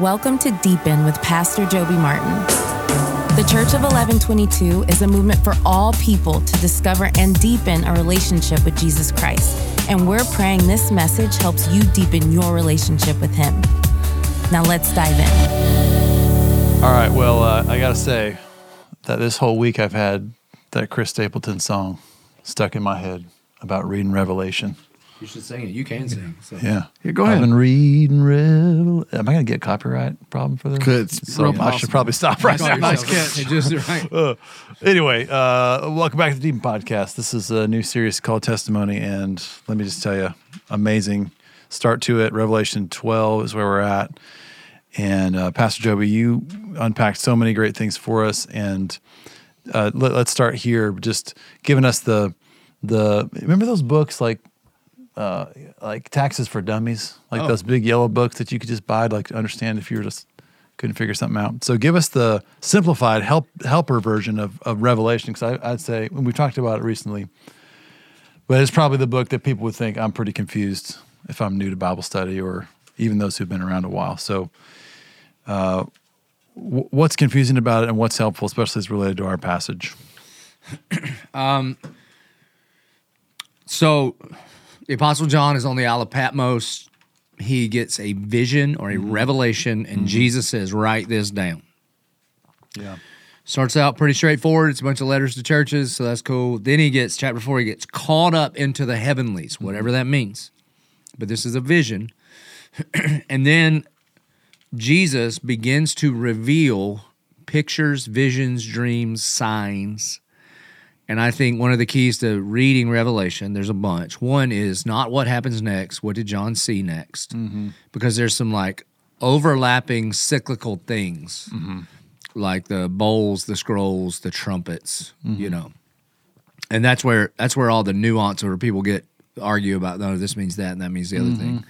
Welcome to Deepen with Pastor Joby Martin. The Church of Eleven22 is a movement for all people to discover and deepen a relationship with Jesus Christ. And we're praying this message helps you deepen your relationship with Him. Now let's dive in. All right. Well, uh, I got to say that this whole week I've had that Chris Stapleton song stuck in my head about reading Revelation. You should sing it. You can sing. So. Yeah. Yeah, go ahead. I've ahead. been reading Revel. Am I going to get copyright problem for this? Good. So real I should probably stop right Call now. Nice catch. It Just right. Uh, anyway, uh, welcome back to the Deep Podcast. This is a new series called Testimony, and let me just tell you, amazing start to it. Revelation 12 is where we're at, and uh, Pastor Joby, you unpacked so many great things for us, and uh, let, us start here, just giving us the the remember those books like. Uh, like taxes for dummies, like Oh. those big yellow books that you could just buy to like understand if you were just couldn't figure something out. So give us the simplified help helper version of, of Revelation, because I'd say when we talked about it recently, but it's probably the book that people would think I'm pretty confused if I'm new to Bible study or even those who've been around a while. So, uh, w- what's confusing about it and what's helpful, especially as related to our passage? um, So, the Apostle John is on the Isle of Patmos. He gets a vision or a mm-hmm. revelation, and mm-hmm. Jesus says, Write this down. Yeah, Starts out pretty straightforward. It's a bunch of letters to churches, so that's cool. Then he gets, chapter four, he gets caught up into the heavenlies, mm-hmm. whatever that means. But this is a vision. and then Jesus begins to reveal pictures, visions, dreams, signs. And I think one of the keys to reading Revelation, there's a bunch. One is not what happens next, what did John see next? Mm-hmm. Because there's some like overlapping cyclical things, mm-hmm. like the bowls, the scrolls, the trumpets, you mm-hmm. know. And that's where that's where all the nuance where people get argue about no, this means that and that means the other thing.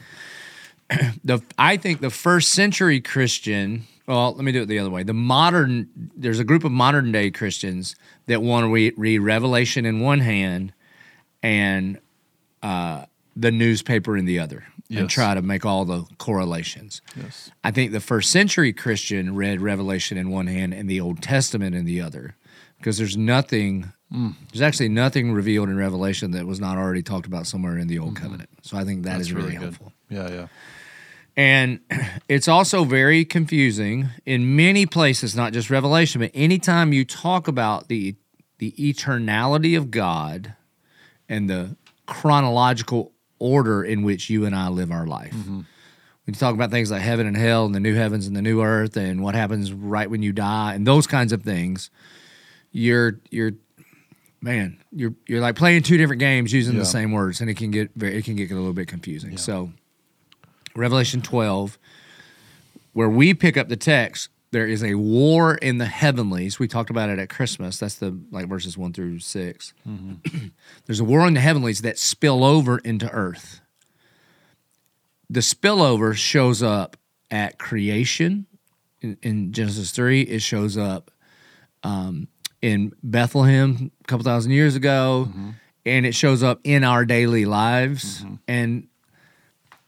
the I think the first century Christian. Well, let me do it the other way. The modern there's a group of modern day Christians that want to read, read Revelation in one hand and uh, the newspaper in the other, and try to make all the correlations. yes, I think the first century Christian read Revelation in one hand and the Old Testament in the other, because there's nothing, there's actually nothing revealed in Revelation that was not already talked about somewhere in the Old Covenant. So I think that is really, good. helpful. Yeah, yeah, And it's also very confusing in many places, not just Revelation, but anytime you talk about the the eternality of God and the chronological order in which you and I live our life. Mm-hmm. When you talk about things like heaven and hell and the new heavens and the new earth and what happens right when you die and those kinds of things, you're you're man, you're you're like playing two different games using Yeah. the same words and it can get very it can get a little bit confusing. So Revelation 12, where we pick up the text, there is a war in the heavenlies. We talked about it at Christmas. That's the like verses one through 6 mm-hmm. There's a war in the heavenlies that spill over into earth. The spillover shows up at creation in, in Genesis 3. It shows up um, in Bethlehem a couple thousand years ago, mm-hmm. and it shows up in our daily lives. Mm-hmm. And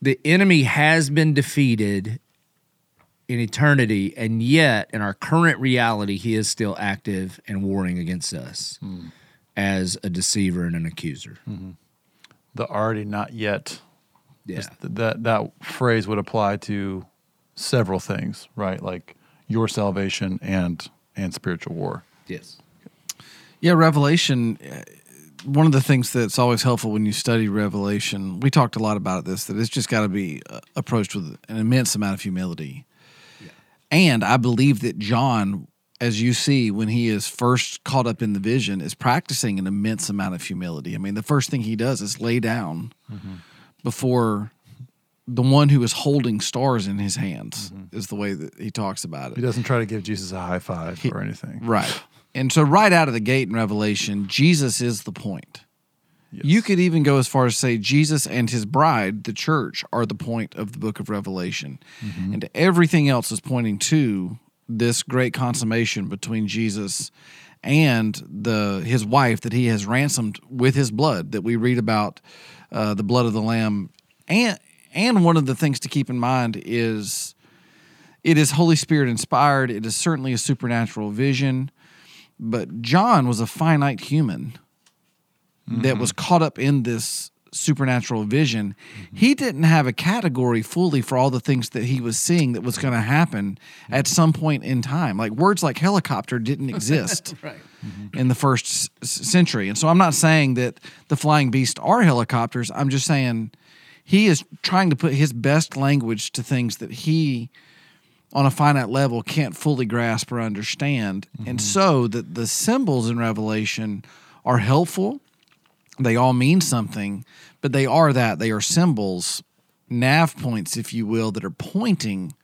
the enemy has been defeated in eternity, and yet in our current reality, he is still active and warring against us hmm. as a deceiver and an accuser. Mm-hmm. the already not yet. Yeah. Th- that that phrase would apply to several things, right? Like your salvation and and spiritual war. Yes. Yeah, Revelation. One of the things that's always helpful when you study Revelation, we talked a lot about this, that it's just got to be uh, approached with an immense amount of humility. And I believe that John, as you see when he is first caught up in the vision, is practicing an immense amount of humility. I mean, the first thing he does is lay down before the one who is holding stars in his hands, is the way that he talks about it. He doesn't try to give Jesus a high five or anything. Right. And so, right out of the gate in Revelation, Jesus is the point. You could even go as far as say Jesus and his bride, the church, are the point of the book of Revelation. And everything else is pointing to this great consummation between Jesus and the his wife that he has ransomed with his blood that we read about uh, the blood of the lamb and and one of the things to keep in mind is it is Holy Spirit inspired. It is certainly a supernatural vision. But John was a finite human that was mm-hmm. caught up in this supernatural vision. Mm-hmm. He didn't have a category fully for all the things that he was seeing that was going to happen at mm-hmm. some point in time. Like words like helicopter didn't exist in the first s- century. And so I'm not saying that the flying beasts are helicopters. I'm just saying he is trying to put his best language to things that he on a finite level can't fully grasp or understand. And mm-hmm. so that the symbols in Revelation are helpful. They all mean something, but they are that. They are symbols, nav points, if you will, that are pointing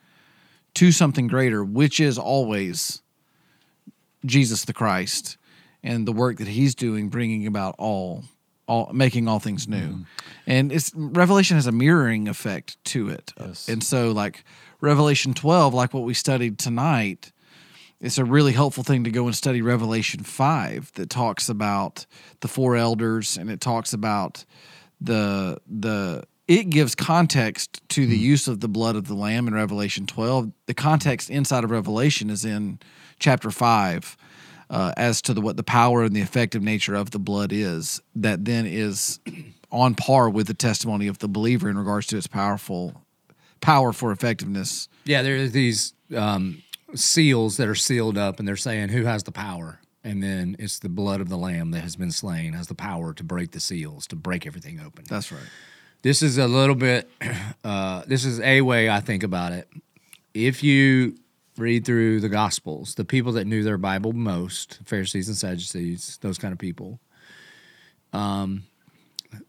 to something greater, which is always Jesus the Christ and the work that he's doing, bringing about all, all making all things new. Mm-hmm. And it's Revelation has a mirroring effect to it. Yes. And so, like Revelation 12, like what we studied tonight, it's a really helpful thing to go and study Revelation 5 that talks about the four elders and it talks about the the it gives context to the mm-hmm. use of the blood of the lamb in Revelation 12. The context inside of Revelation is in chapter 5 uh, as to the what the power and the effective nature of the blood is that then is on par with the testimony of the believer in regards to its powerful power for effectiveness. Yeah, there are these um, seals that are sealed up, and they're saying who has the power, and then it's the blood of the lamb that has been slain has the power to break the seals, to break everything open. That's right. This is a little bit. Uh, this is a way I think about it. If you read through the Gospels, the people that knew their Bible most, Pharisees and Sadducees, those kind of people. Um,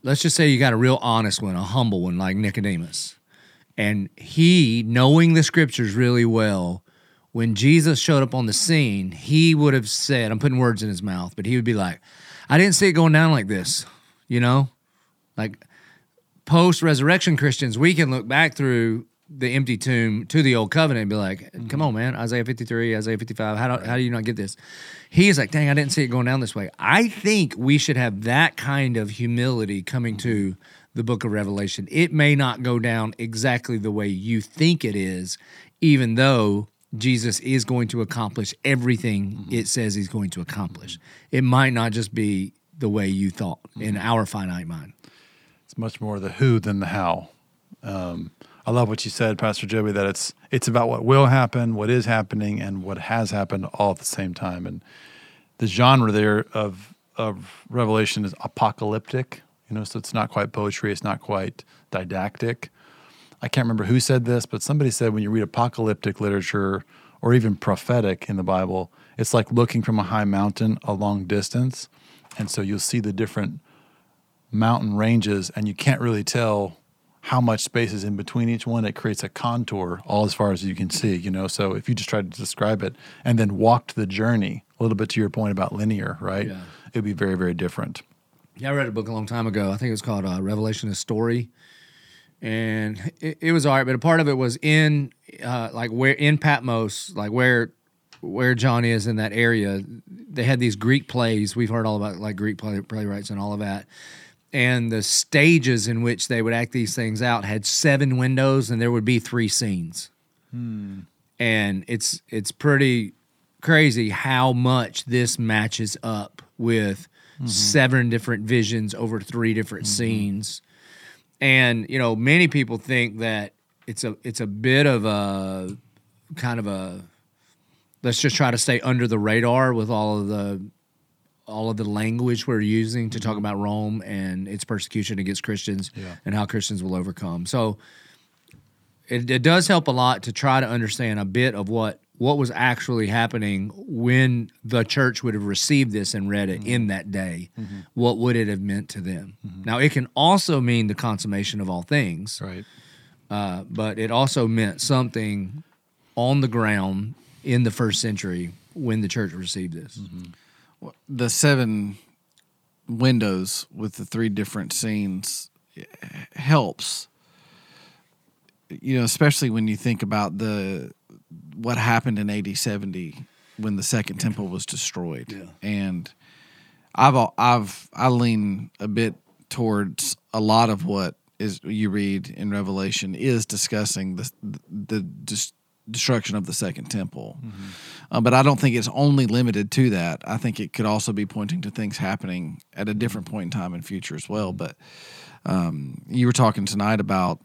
let's just say you got a real honest one, a humble one like Nicodemus, and he, knowing the Scriptures really well, when Jesus showed up on the scene, he would have said, "I'm putting words in his mouth," but he would be like, "I didn't see it going down like this," you know, like post resurrection Christians, we can look back through the empty tomb to the old covenant and be like, come mm-hmm. on, man, Isaiah 53, Isaiah 55, how do, how do you not get this? He's like, dang, I didn't see it going down this way. I think we should have that kind of humility coming to mm-hmm. the book of Revelation. It may not go down exactly the way you think it is, even though Jesus is going to accomplish everything mm-hmm. it says he's going to accomplish. It might not just be the way you thought in our finite mind. It's much more the who than the how. Um, I love what you said, Pastor Joby, that it's it's about what will happen, what is happening, and what has happened all at the same time. And the genre there of of Revelation is apocalyptic. You know, so it's not quite poetry, it's not quite didactic. I can't remember who said this, but somebody said when you read apocalyptic literature or even prophetic in the Bible, it's like looking from a high mountain a long distance. And so you'll see the different mountain ranges and you can't really tell how much space is in between each one. It creates a contour all as far as you can see, you know. So if you just tried to describe it and then walked the journey, a little bit to your point about linear, right? Yeah. It'd be very, very different. Yeah, I read a book a long time ago. I think it was called uh, Revelation: A Story, and it, it was all right. But a part of it was in uh, like where in Patmos, like where where John is in that area. They had these Greek plays. We've heard all about like Greek play, playwrights and all of that. And the stages in which they would act these things out had seven windows, and there would be three scenes. Hmm. And it's it's pretty crazy how much this matches up with mm-hmm. seven different visions over three different mm-hmm. scenes. And you know, many people think that it's a it's a bit of a kind of a let's just try to stay under the radar with all of the all of the language we're using to talk mm-hmm. about Rome and its persecution against Christians Yeah. and how Christians will overcome. So it, it does help a lot to try to understand a bit of what what was actually happening when the church would have received this and read it in mm-hmm. that day. Mm-hmm. What would it have meant to them? Now, it can also mean the consummation of all things, Right. uh, but it also meant something on the ground in the first century when the church received this. The seven windows with the three different scenes eh, helps. You know especially when you think about the what happened in AD 70 when the second temple was destroyed. And I've I've I lean a bit towards a lot of what is you read in Revelation is discussing the the dis- destruction of the second temple. Uh, but I don't think it's only limited to that. I think it could also be pointing to things happening at a different point in time in future as well. But um, you were talking tonight about,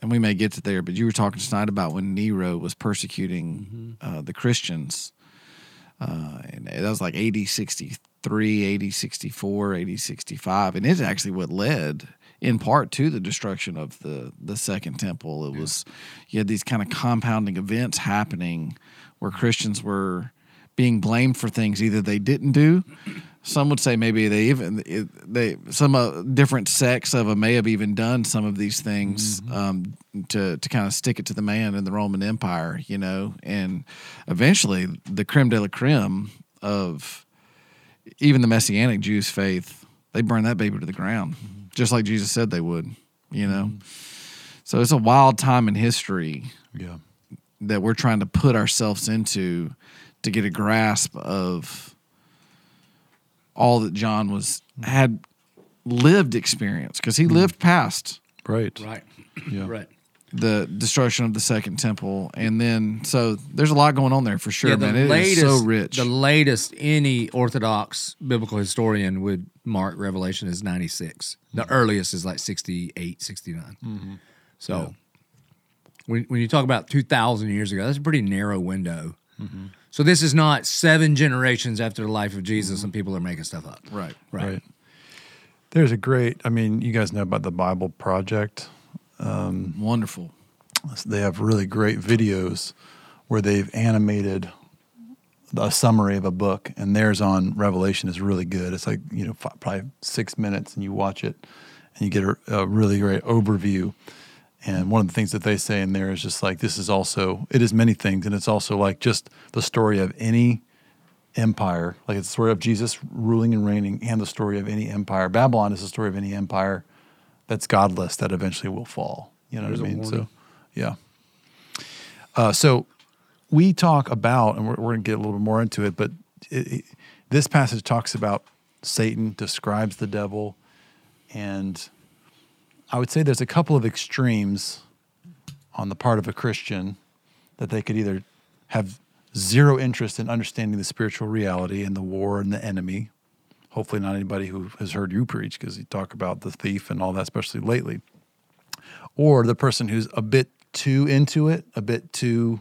and we may get to there, but you were talking tonight about when Nero was persecuting uh, the Christians. Uh, and that was like AD 63, AD 64, AD 65. And it's actually what led in part to the destruction of the, the second temple. It was, you had these kind of compounding events happening where Christians were being blamed for things either they didn't do. Some would say maybe they even they some uh, different sects of them may have even done some of these things um, to to kind of stick it to the man in the Roman Empire, you know, and eventually the creme de la creme of even the Messianic Jews' faith, they burned that baby to the ground, just like Jesus said they would, you know. Mm-hmm. So it's a wild time in history Yeah. that we're trying to put ourselves into to get a grasp of all that John was had lived experience because he mm-hmm. lived past Right. Right. Yeah. Right. The destruction of the second temple and then so there's a lot going on there for sure yeah, the man It is latest, so rich The latest any Orthodox biblical historian would mark Revelation as 96. The mm-hmm. earliest is like 68, 69. Mm-hmm. So when, when you talk about 2,000 years ago, that's a pretty narrow window. Mm-hmm. So this is not seven generations after the life of Jesus and people are making stuff up. right Right. Right. There's a great, I mean, you guys know about the Bible Project. Um, wonderful They have really great videos where they've animated a summary of a book, and theirs on Revelation is really good. It's like, you know, fi- probably six minutes, and you watch it and you get a, a really great overview. And one of the things that they say in there is just like, this is also, it is many things, and it's also like just the story of any empire. Like it's the story of Jesus ruling and reigning and the story of any empire. Babylon is the story of any empire that's godless that eventually will fall. You know There's what I mean? So, yeah. Uh, so we talk about, and we're, we're going to get a little bit more into it, but it, it, this passage talks about Satan, describes the devil, and I would say there's a couple of extremes on the part of a Christian that they could either have zero interest in understanding the spiritual reality and the war and the enemy. Hopefully, not anybody who has heard you preach because you talk about the thief and all that, especially lately. Or the person who's a bit too into it, a bit too.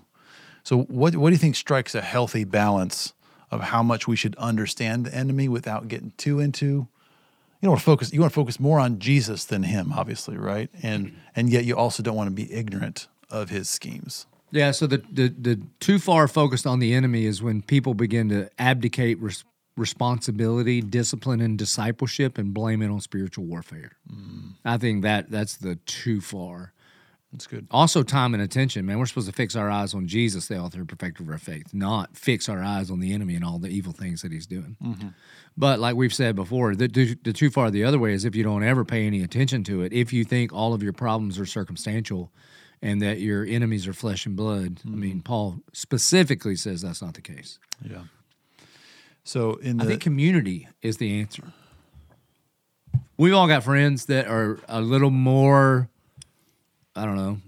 So, what, what do you think strikes a healthy balance of how much we should understand the enemy without getting too into? You want to focus. You want to focus more on Jesus than him, obviously, right? And and yet you also don't want to be ignorant of his schemes. Yeah, so the, the the too far focused on the enemy is when people begin to abdicate res- responsibility, discipline, and discipleship, and blame it on spiritual warfare. Mm. I think that that's the too far. That's good. Also, time and attention, man. We're supposed to fix our eyes on Jesus, the author and perfecter of our faith, not fix our eyes on the enemy and all the evil things that he's doing. Mm-hmm. But like we've said before, the, the, the too far the other way is if you don't ever pay any attention to it, if you think all of your problems are circumstantial and that your enemies are flesh and blood. I mm-hmm. mean, Paul specifically says that's not the case. Yeah. So in the I think community is the answer. We've all got friends that are a little more, I don't know,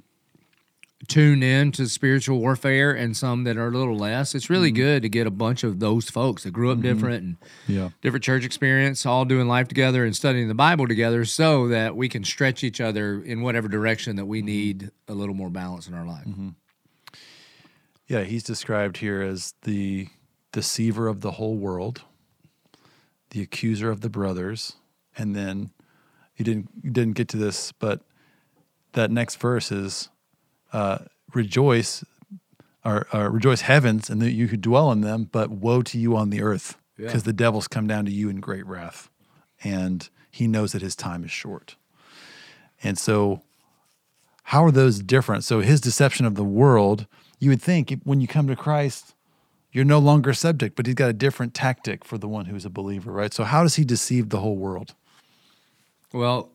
tuned in to spiritual warfare and some that are a little less. It's really mm-hmm. good to get a bunch of those folks that grew up mm-hmm. different and yeah different church experience, all doing life together and studying the Bible together so that we can stretch each other in whatever direction that we mm-hmm. need a little more balance in our life. yeah he's described here as the deceiver of the whole world, the accuser of the brothers, and then you didn't you didn't get to this, but that next verse is uh, rejoice or, or rejoice heavens and that you could dwell in them, but woe to you on the earth because the devil's come down to you in great wrath, and he knows that his time is short. And so, how are those different? So, his deception of the world, you would think when you come to Christ, you're no longer subject, but he's got a different tactic for the one who's a believer, right? So, how does he deceive the whole world? Well,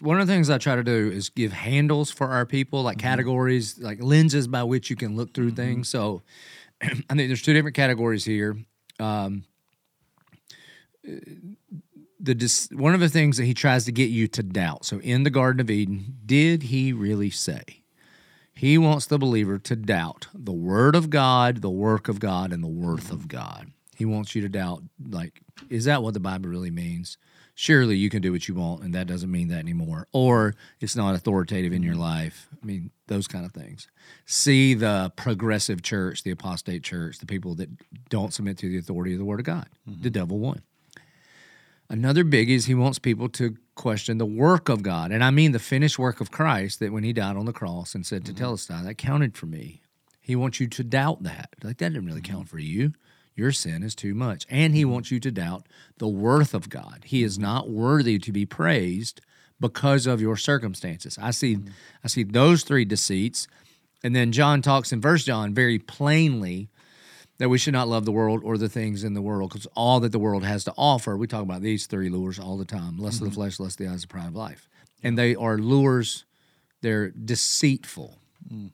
one of the things I try to do is give handles for our people, like categories, like lenses by which you can look through things. So I think there's two different categories here. Um, the dis- one of the things that he tries to get you to doubt. So in the Garden of Eden, did he really say? He wants the believer to doubt the word of God, the work of God, and the worth of God. He wants you to doubt, like, is that what the Bible really means? Surely you can do what you want, and that doesn't mean that anymore. Or it's not authoritative in your mm-hmm. life. I mean, those kind of things. See the progressive church, the apostate church, the people that don't submit to the authority of the Word of God. The mm-hmm. devil won. Another big is he wants people to question the work of God. And I mean the finished work of Christ that when he died on the cross and said to mm-hmm. Telestai, that counted for me. He wants you to doubt that. Like that didn't really mm-hmm. count for you. Your sin is too much. And he mm-hmm. wants you to doubt the worth of God. He is not worthy to be praised because of your circumstances. I see I see those three deceits. And then John talks in verse John very plainly that we should not love the world or the things in the world because all that the world has to offer, we talk about these three lures all the time lust of the mm-hmm. flesh, lust of the eyes, the pride of life. And they are lures, they're deceitful. Mm.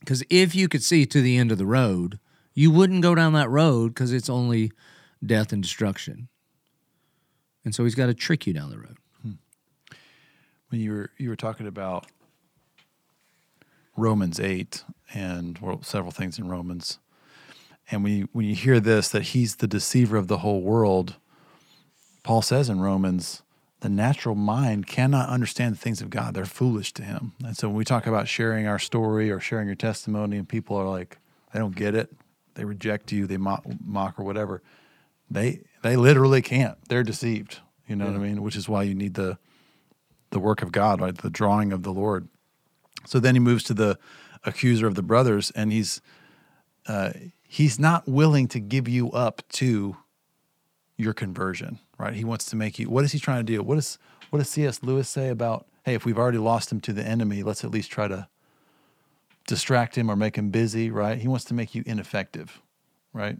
Because if you could see to the end of the road, you wouldn't go down that road because it's only death and destruction. And so he's got to trick you down the road. Hmm. when you were you were talking about Romans eight and well, several things in Romans, and when you when you hear this that he's the deceiver of the whole world, Paul says in Romans, the natural mind cannot understand the things of God; they're foolish to him. And so when we talk about sharing our story or sharing your testimony, and people are like, they don't get it, they reject you, they mock, mock or whatever, they they literally can't. They're deceived. You know what I mean? Which is why you need the the work of God, right? The drawing of the Lord. So then he moves to the accuser of the brothers, and he's uh, he's not willing to give you up to your conversion, right? He wants to make you. What is he trying to do? What is what does C.S. Lewis say about? Hey, if we've already lost him to the enemy, let's at least try to distract him or make him busy, right? He wants to make you ineffective, right?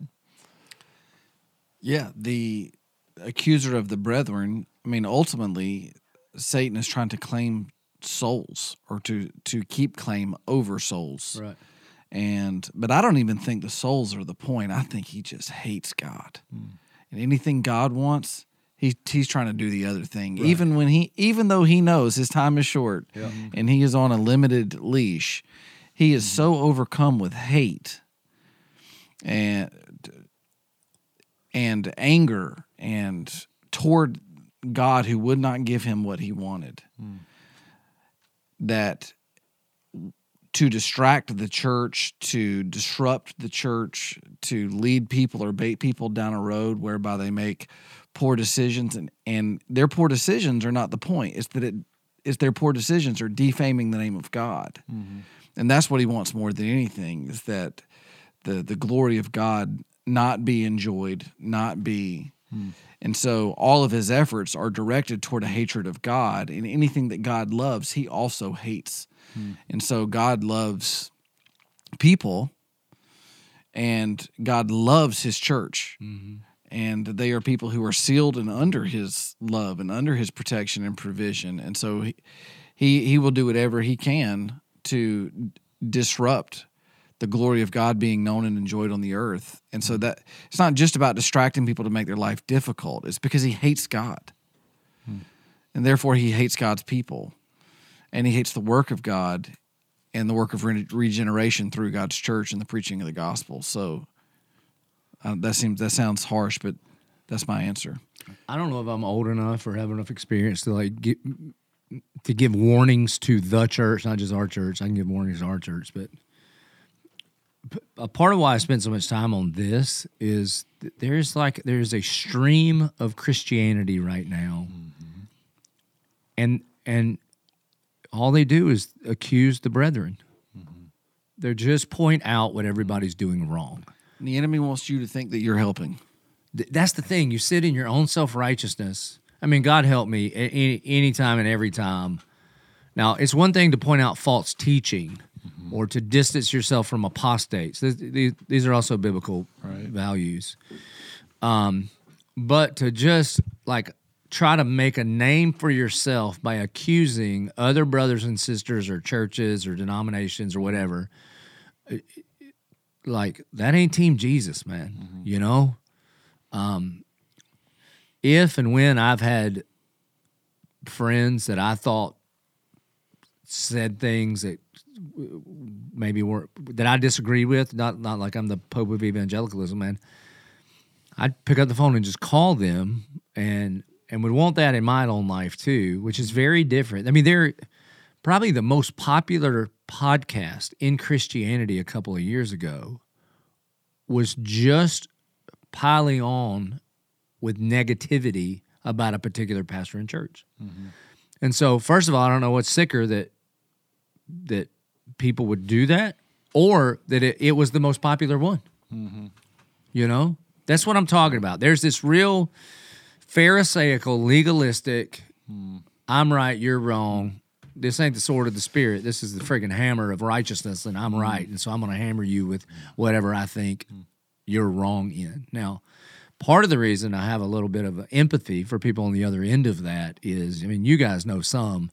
Yeah, the accuser of the brethren. I mean, ultimately, Satan is trying to claim souls or to to keep claim over souls. Right. And but I don't even think the souls are the point. I think he just hates God. Hmm. And anything God wants, he he's trying to do the other thing. Even when he even though he knows his time is short mm-hmm. and he is on a limited leash, he is mm-hmm. so overcome with hate and and anger and toward God who would not give him what he wanted. Mm. That to distract the church, to disrupt the church, to lead people or bait people down a road whereby they make poor decisions and, and their poor decisions are not the point. It's that it it's their poor decisions are defaming the name of God. Mm-hmm. And that's what he wants more than anything is that the the glory of God not be enjoyed, not be hmm. and so all of his efforts are directed toward a hatred of God and anything that God loves, he also hates. Hmm. And so God loves people and God loves his church. Mm-hmm. And they are people who are sealed and under his love and under his protection and provision. And so he he, he will do whatever he can to disrupt the glory of God being known and enjoyed on the earth. And so hmm. that it's not just about distracting people to make their life difficult. It's because he hates God. Hmm. And therefore he hates God's people. And he hates the work of God and the work of re- regeneration through God's church and the preaching of the gospel. So uh, that seems that sounds harsh, but that's my answer. I don't know if I'm old enough or have enough experience to like get, to give warnings to the church, not just our church. I can give warnings to our church, but a part of why I spend so much time on this is there's like there's a stream of Christianity right now, and and all they do is accuse the brethren. They just point out what everybody's doing wrong. And the enemy wants you to think that you're helping. Th- that's the thing. You sit in your own self righteousness. I mean, God help me any anytime and every time. Now, it's one thing to point out false teaching or to distance yourself from apostates. Th- These, these are also biblical values. Um, but to just like try to make a name for yourself by accusing other brothers and sisters or churches or denominations or whatever, like that ain't Team Jesus, man. Mm-hmm. You know? Um, if and when I've had friends that I thought said things that maybe were that I disagreed with. Not not like I'm the Pope of evangelicalism, man. I'd pick up the phone and just call them and and would want that in my own life too, which is very different. I mean, they're probably the most popular podcast in Christianity a couple of years ago was just piling on with negativity about a particular pastor in church. Mm-hmm. And so, first of all, I don't know what's sicker that that people would do that, or that it, it was the most popular one. Mm-hmm. You know, that's what I'm talking about. There's this real Pharisaical, legalistic. Hmm. I'm right, you're wrong. This ain't the sword of the spirit. This is the friggin' hammer of righteousness, and I'm hmm. right, and so I'm going to hammer you with whatever I think hmm. you're wrong in. Now, part of the reason I have a little bit of empathy for people on the other end of that is, I mean, you guys know some,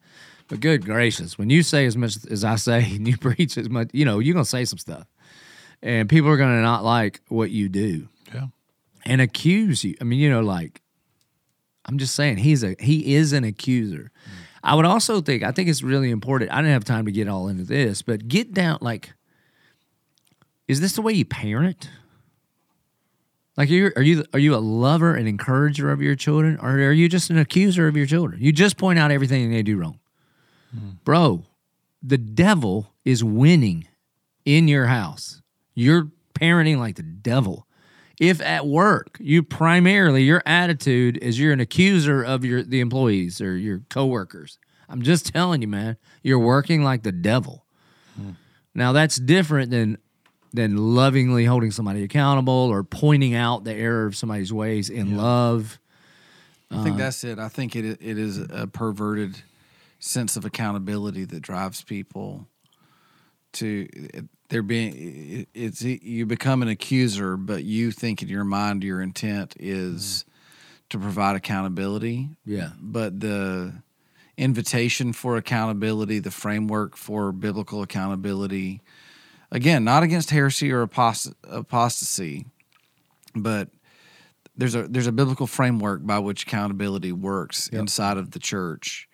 but good gracious, when you say as much as I say and you preach as much, you know, you're going to say some stuff, and people are going to not like what you do Yeah. and accuse you. I mean, you know, like I'm just saying he's a he is an accuser. Mm. I would also think I think it's really important. I didn't have time to get all into this, but get down like is this the way you parent? Like are you are you are you a lover and encourager of your children or are you just an accuser of your children? You just point out everything they do wrong. Hmm. Bro, the devil is winning in your house. You're parenting like the devil. If at work you primarily your attitude is you're an accuser of your the employees or your coworkers, I'm just telling you, man, you're working like the devil. Hmm. Now that's different than than lovingly holding somebody accountable or pointing out the error of somebody's ways in love. I think uh, that's it. I think it it is a perverted sense of accountability that drives people to they're being it's you become an accuser, but you think in your mind your intent is mm-hmm. to provide accountability. Yeah. But the invitation for accountability, the framework for biblical accountability, again, not against heresy or apost- apostasy, but there's a there's a biblical framework by which accountability works inside of the church.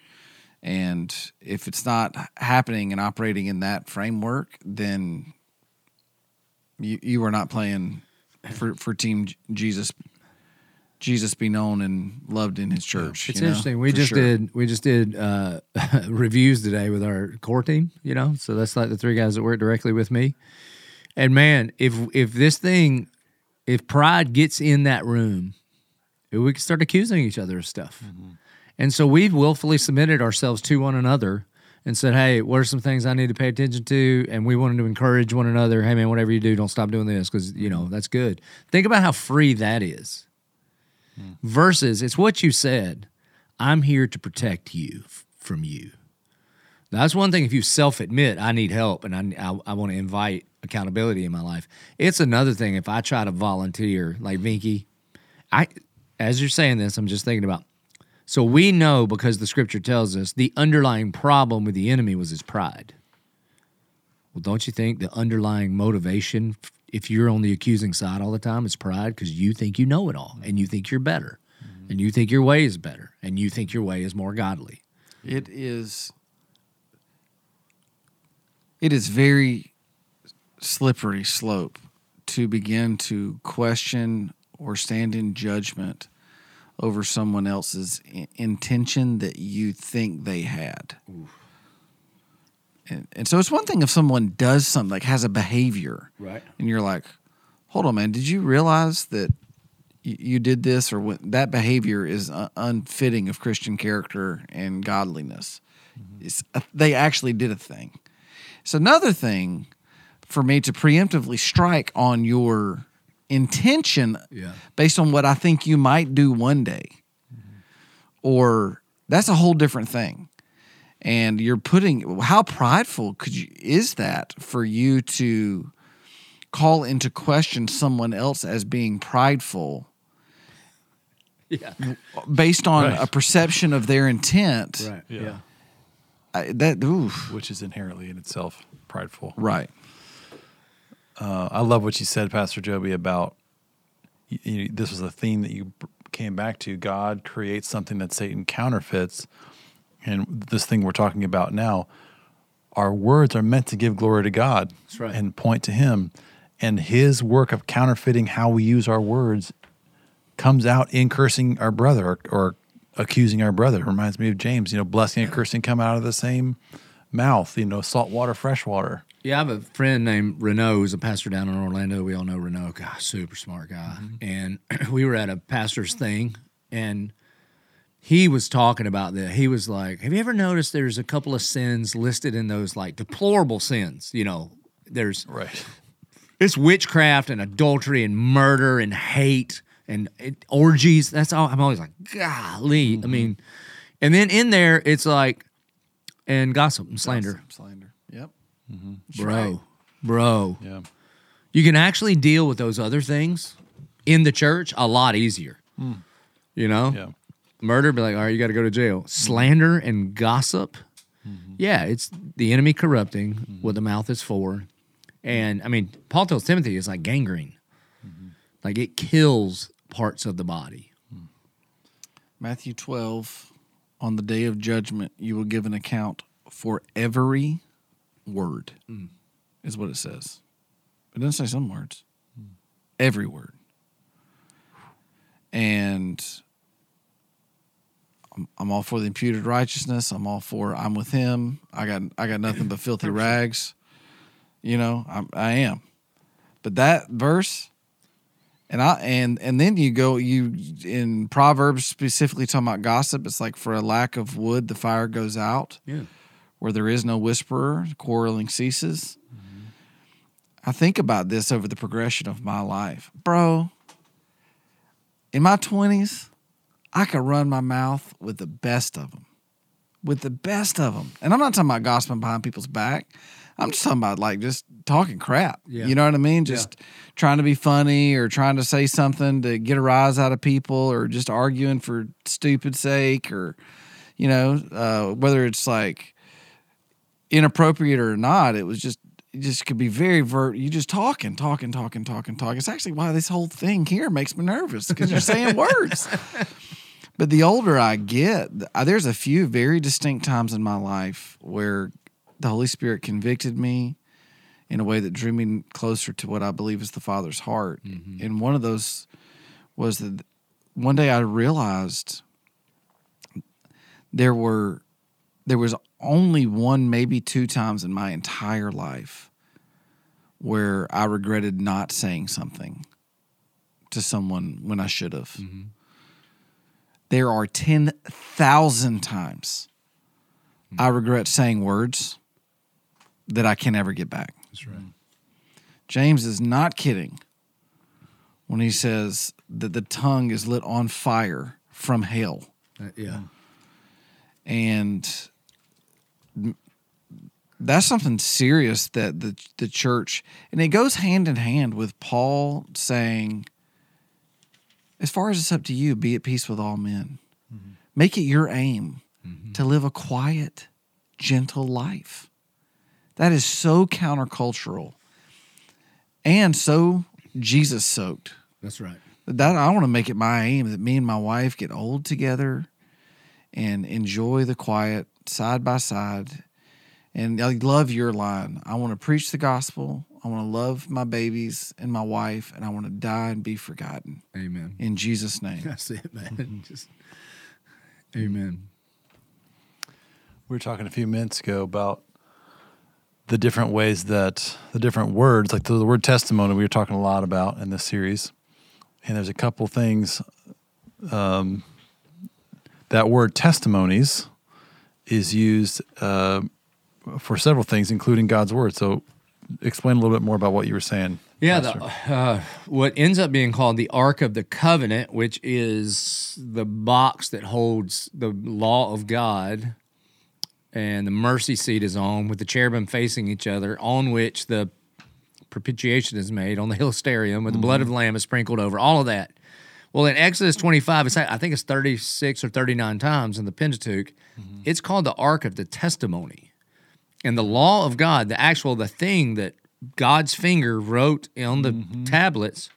And if it's not happening and operating in that framework, then you you are not playing for for team Jesus Jesus be known and loved in his church. It's you know, interesting. We just sure. did we just did uh, reviews today with our core team. You know, so that's like the three guys that work directly with me. And man, if if this thing, if pride gets in that room, we can start accusing each other of stuff. And so we've willfully submitted ourselves to one another and said, "Hey, what are some things I need to pay attention to?" And we wanted to encourage one another. Hey, man, whatever you do, don't stop doing this because you know that's good. Think about how free that is. Hmm. Versus, it's what you said. I'm here to protect you f- from you. Now, That's one thing. If you self admit I need help and I, I, I want to invite accountability in my life, it's another thing if I try to volunteer, like Vinky. I, as you're saying this, I'm just thinking about. So we know because the scripture tells us the underlying problem with the enemy was his pride. Well, don't you think the underlying motivation, if you're on the accusing side all the time, is pride because you think you know it all and you think you're better and you think your way is better and you think your way is more godly. It is. It is very slippery slope to begin to question or stand in judgment over someone else's i- intention that you think they had. And, and so it's one thing if someone does something like has a behavior, Right. and you're like, "Hold on, man! Did you realize that you, you did this, or when, that behavior is uh, unfitting of Christian character and godliness?" It's, uh, they actually did a thing. It's another thing for me to preemptively strike on your intention Yeah. based on what I think you might do one day. Or that's a whole different thing. And you're putting how prideful could you is that for you to call into question someone else as being prideful Yeah. based on Right. a perception of their intent? Right. Yeah. Yeah. I, that oof, Which is inherently in itself prideful. right. Uh, I love what you said, Pastor Joby, about you, you, this was a theme that you came back to. God creates something that Satan counterfeits, and this thing we're talking about now, our words are meant to give glory to God That's right. and point to Him. And His work of counterfeiting how we use our words comes out in cursing our brother or, or accusing our brother. It reminds me of James. You know, blessing and cursing come out of the same mouth. You know, salt water, fresh water. Yeah, I have a friend named Renault who's a pastor down in Orlando. We all know Renault. God, super smart guy. Mm-hmm. And we were at a pastor's thing, and he was talking about that. He was like, "Have you ever noticed there's a couple of sins listed in those like deplorable sins? You know, there's Right. it's witchcraft and adultery and murder and hate and it, orgies. That's all. I'm always like, golly. I mm-hmm. mean, and then in there, it's like, and gossip and slander, Slander. Yep. bro, bro. Yeah. You can actually deal with those other things in the church a lot easier. Hmm. You know, Yeah. murder, be like, all right, you got to go to jail. Hmm. Slander and gossip, mm-hmm. yeah, it's the enemy corrupting mm-hmm. what the mouth is for. And I mean, Paul tells Timothy it's like gangrene, like it kills parts of the body. Hmm. Matthew 12, on the day of judgment, you will give an account for every word, mm. is what it says. It doesn't say some words, mm. every word. And I'm, I'm all for the imputed righteousness. I'm all for I'm with him. I got I got nothing but filthy rags. You know, I'm, I am. But that verse, and I and and then you go you in Proverbs specifically talking about gossip. It's like for a lack of wood, the fire goes out. Yeah. Where there is no whisperer, quarreling ceases. I think about this over the progression of my life, bro. In my twenties, I could run my mouth with the best of them, with the best of them, and I'm not talking about gossiping behind people's back. I'm just talking about like just talking crap. Yeah. You know what I mean? Just trying to be funny or trying to say something to get a rise out of people or just arguing for stupid sake or, you know, uh, whether it's like inappropriate or not, it was just it just could be very ver you just talking, talking, talking, talking, talking. It's actually why this whole thing here makes me nervous because you're saying words. But the older I get, there's a few very distinct times in my life where the Holy Spirit convicted me in a way that drew me closer to what I believe is the Father's heart. Mm-hmm. And one of those was that one day I realized there were there was only one, maybe two times in my entire life where I regretted not saying something to someone when I should have. There are 10,000 times I regret saying words that I can never get back. That's right. James is not kidding when he says that the tongue is lit on fire from hell. Uh, yeah. and that's something serious that the the church and it goes hand in hand with Paul saying as far as it's up to you be at peace with all men mm-hmm. make it your aim mm-hmm. to live a quiet gentle life that is so countercultural and so Jesus soaked That's right. that I want to make it my aim that me and my wife get old together and enjoy the quiet side by side. And I love your line. I want to preach the gospel. I want to love my babies and my wife, and I want to die and be forgotten. Amen. In Jesus' name. That's it, man. Just Amen. We were talking a few minutes ago about the different ways that the different words, like the, the word testimony, we were talking a lot about in this series. And there's a couple things. Um, that word testimonies is used uh, for several things, including God's word. So, explain a little bit more about what you were saying. Yeah, the, uh, what ends up being called the Ark of the Covenant, which is the box that holds the law of God, and the mercy seat is on with the cherubim facing each other, on which the propitiation is made on the Hilasterium, with the blood of the Lamb is sprinkled over, all of that. Well, in Exodus 25, it's, I think it's 36 or 39 times in the Pentateuch, it's called the Ark of the Testimony. And the law of God, the actual, the thing that God's finger wrote on the mm-hmm. tablets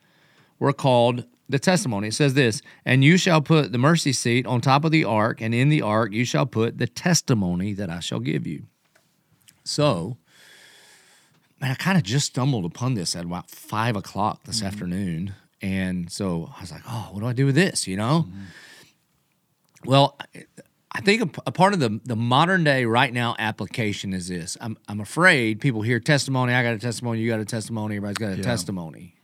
were called the testimony. It says this, and you shall put the mercy seat on top of the ark, and in the ark you shall put the testimony that I shall give you. So, man, I kind of just stumbled upon this at about five o'clock this mm-hmm. afternoon. And so I was like, oh, what do I do with this? You know? Mm-hmm. Well, I- think a, a part of the, the modern day right now application is this. I'm, I'm afraid people hear testimony, I got a testimony, you got a testimony, everybody's got a testimony,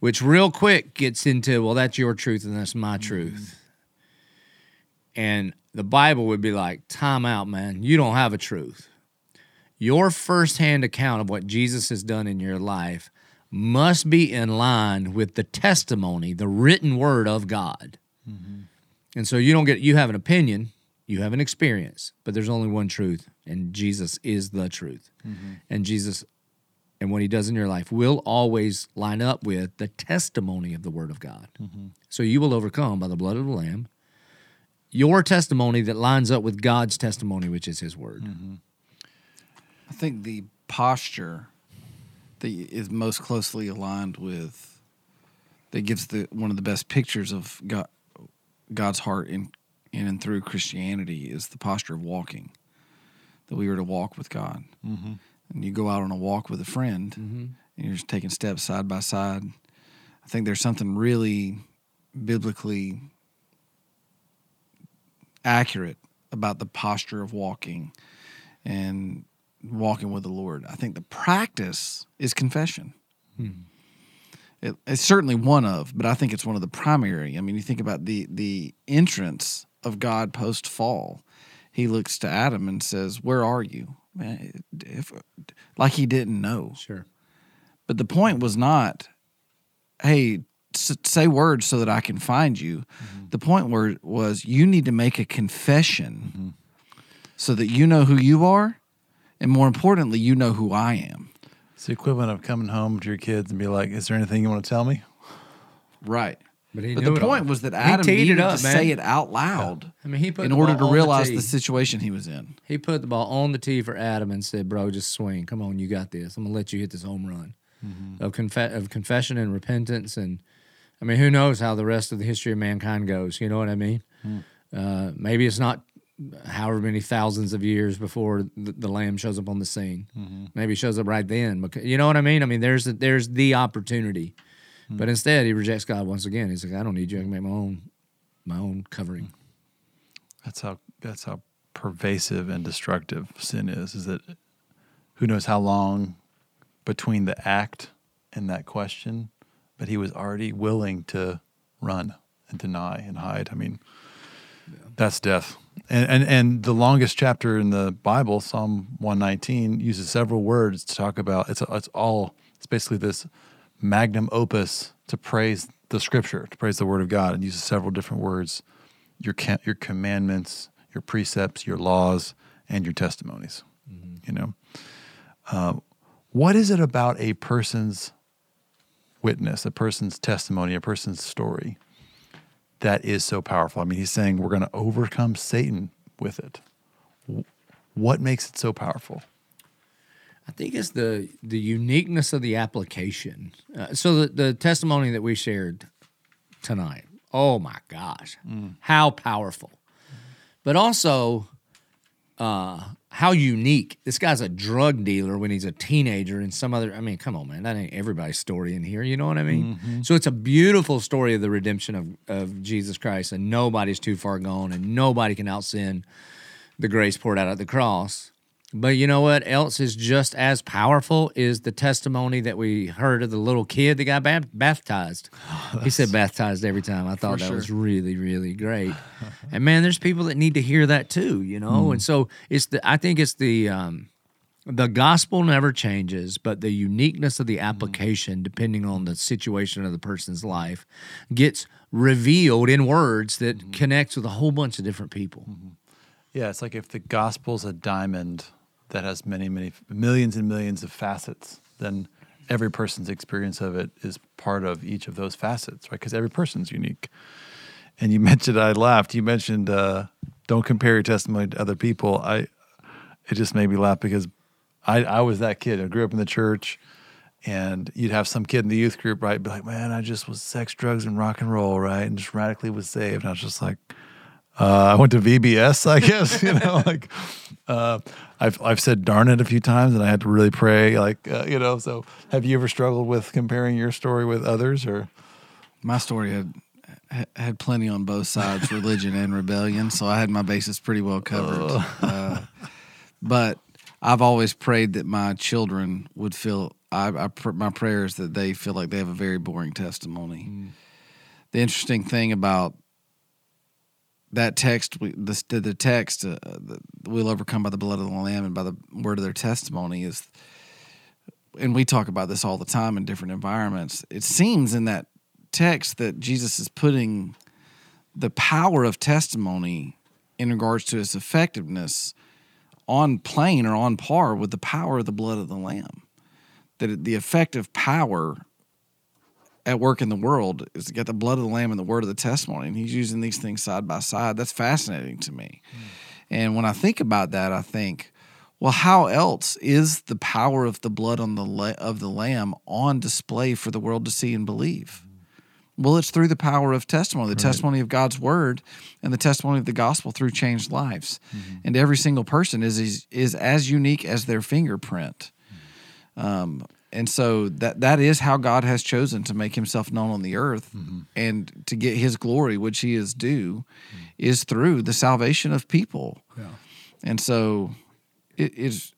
which real quick gets into, well, that's your truth and that's my mm-hmm. truth. And the Bible would be like, time out, man. You don't have a truth. Your firsthand account of what Jesus has done in your life must be in line with the testimony, the written word of God. Mm-hmm. And so you don't get, you have an opinion, you have an experience, but there's only one truth, and Jesus is the truth. Mm-hmm. And Jesus, and what he does in your life will always line up with the testimony of the word of God. Mm-hmm. So you will overcome by the blood of the Lamb your testimony that lines up with God's testimony, which is His word. Mm-hmm. I think the posture that is most closely aligned with that gives the one of the best pictures of God, God's heart in in and through Christianity is the posture of walking. That we are to walk with God, mm-hmm. and you go out on a walk with a friend, and you're just taking steps side by side. I think there's something really biblically accurate about the posture of walking and walking with the Lord. I think the practice is confession. It, it's certainly one of, but I think it's one of the primary. I mean, you think about the the entrance of God post fall. He looks to Adam and says, "Where are you?" Man, if, like he didn't know. Sure. But the point was not, hey, say words so that I can find you. Mm-hmm. The point were, was you need to make a confession mm-hmm. so that you know who you are, and more importantly, you know who I am. It's the equivalent of coming home to your kids and be like, "Is there anything you want to tell me?" Right. But, But the it all. point was that Adam needed up, to man. say it out loud I mean, he put in order to realize the, the situation he was in. He put the ball on the tee for Adam and said, "Bro, just swing. Come on, you got this. I'm gonna let you hit this home run mm-hmm. of confe- of confession and repentance." And I mean, who knows how the rest of the history of mankind goes? You know what I mean? Hmm. Uh, maybe it's not however many thousands of years before the, the lamb shows up on the scene. Mm-hmm. Maybe it shows up right then. Because you know what I mean? I mean, there's the, there's the opportunity, Hmm. but instead he rejects God once again. He's like, "I don't need you. I can make my own my own covering." That's how that's how pervasive and destructive sin is. Is that who knows how long between the act and that question, but he was already willing to run and deny and hide. I mean, that's death. And, and and the longest chapter in the Bible, Psalm one nineteen, uses several words to talk about. It's it's all. It's basically this magnum opus to praise the Scripture, to praise the Word of God, and uses several different words your your commandments, your precepts, your laws, and your testimonies. You know, uh, what is it about a person's witness, a person's testimony, a person's story that is so powerful? I mean, he's saying we're going to overcome Satan with it. What makes it so powerful? I think it's the the uniqueness of the application. Uh, so the, the testimony that we shared tonight. Oh my gosh, how powerful! But also, uh, how unique. This guy's a drug dealer when he's a teenager, and some other. I mean, come on, man, that ain't everybody's story in here. You know what I mean? So it's a beautiful story of the redemption of of Jesus Christ, and nobody's too far gone, and nobody can out sin the grace poured out at the cross. But you know what else is just as powerful is the testimony that we heard of the little kid that got bap- baptized. Oh, he said baptized every time. I thought that was really, really great. and man, there's people that need to hear that too, you know. Hmm. And so it's the I think it's the um, the gospel never changes, but the uniqueness of the hmm. application, depending on the situation of the person's life, gets revealed in words that hmm. connects with a whole bunch of different people. Mm-hmm. Yeah, it's like if the gospel's a diamond that has many, many millions and millions of facets, then every person's experience of it is part of each of those facets, right? Because every person's unique. And you mentioned, I laughed. You mentioned, uh, don't compare your testimony to other people. I, it just made me laugh because I, I was that kid. I grew up in the church, and you'd have some kid in the youth group, right? Be like, man, I just was sex, drugs, and rock and roll, right? And just radically was saved. And I was just like, Uh, I went to VBS, I guess. You know, like uh, I've I've said "darn it" a few times, and I had to really pray. Like uh, you know, so have you ever struggled with comparing your story with others, or My story had had plenty on both sides, religion and rebellion, so I had my bases pretty well covered. Uh, but I've always prayed that my children would feel. I, I pr- my prayer is that they feel like they have a very boring testimony. The interesting thing about that text, we, the, the text, uh, the, we'll overcome by the blood of the Lamb and by the word of their testimony is, and we talk about this all the time in different environments. It seems in that text that Jesus is putting the power of testimony in regards to its effectiveness on plane or on par with the power of the blood of the Lamb. That the effective power at work in the world is to get the blood of the lamb and the word of the testimony and he's using these things side by side. That's fascinating to me. Hmm. And when i think about that i think well how else is the power of the blood on the la- of the lamb on display for the world to see and believe? Well it's through the power of testimony the testimony of god's word and the testimony of the gospel through changed lives. Mm-hmm. And every single person is, is is as unique as their fingerprint. Hmm. Um, and so that that is how God has chosen to make Himself known on the earth, mm-hmm. and to get His glory, which He is due, mm-hmm. is through the salvation of people. And so, it is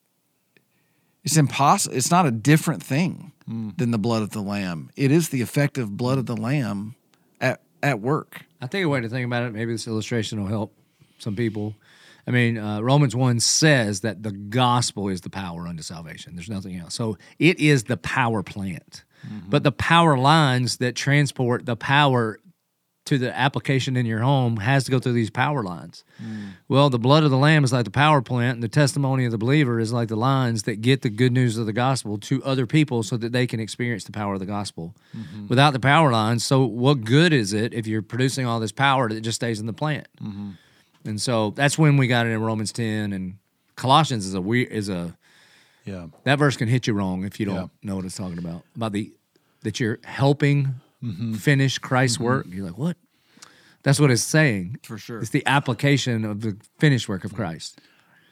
it's impossible. It's not a different thing mm. than the blood of the Lamb. It is the effective blood of the Lamb at at work. I think a way to think about it, maybe this illustration will help some people. I mean, uh, Romans 1 says that the gospel is the power unto salvation. There's nothing else. So it is the power plant. Mm-hmm. But the power lines that transport the power to the application in your home has to go through these power lines. Mm. Well, the blood of the lamb is like the power plant, and the testimony of the believer is like the lines that get the good news of the gospel to other people so that they can experience the power of the gospel. Mm-hmm. Without the power lines, so what good is it if you're producing all this power that just stays in the plant? Mm-hmm. And so that's when we got it in Romans 10 and Colossians is a weird is a yeah, that verse can hit you wrong if you don't Yeah. know what it's talking about. About the that you're helping Mm-hmm. finish Christ's work. You're like, what? That's what it's saying. For sure. It's the application of the finished work of Christ.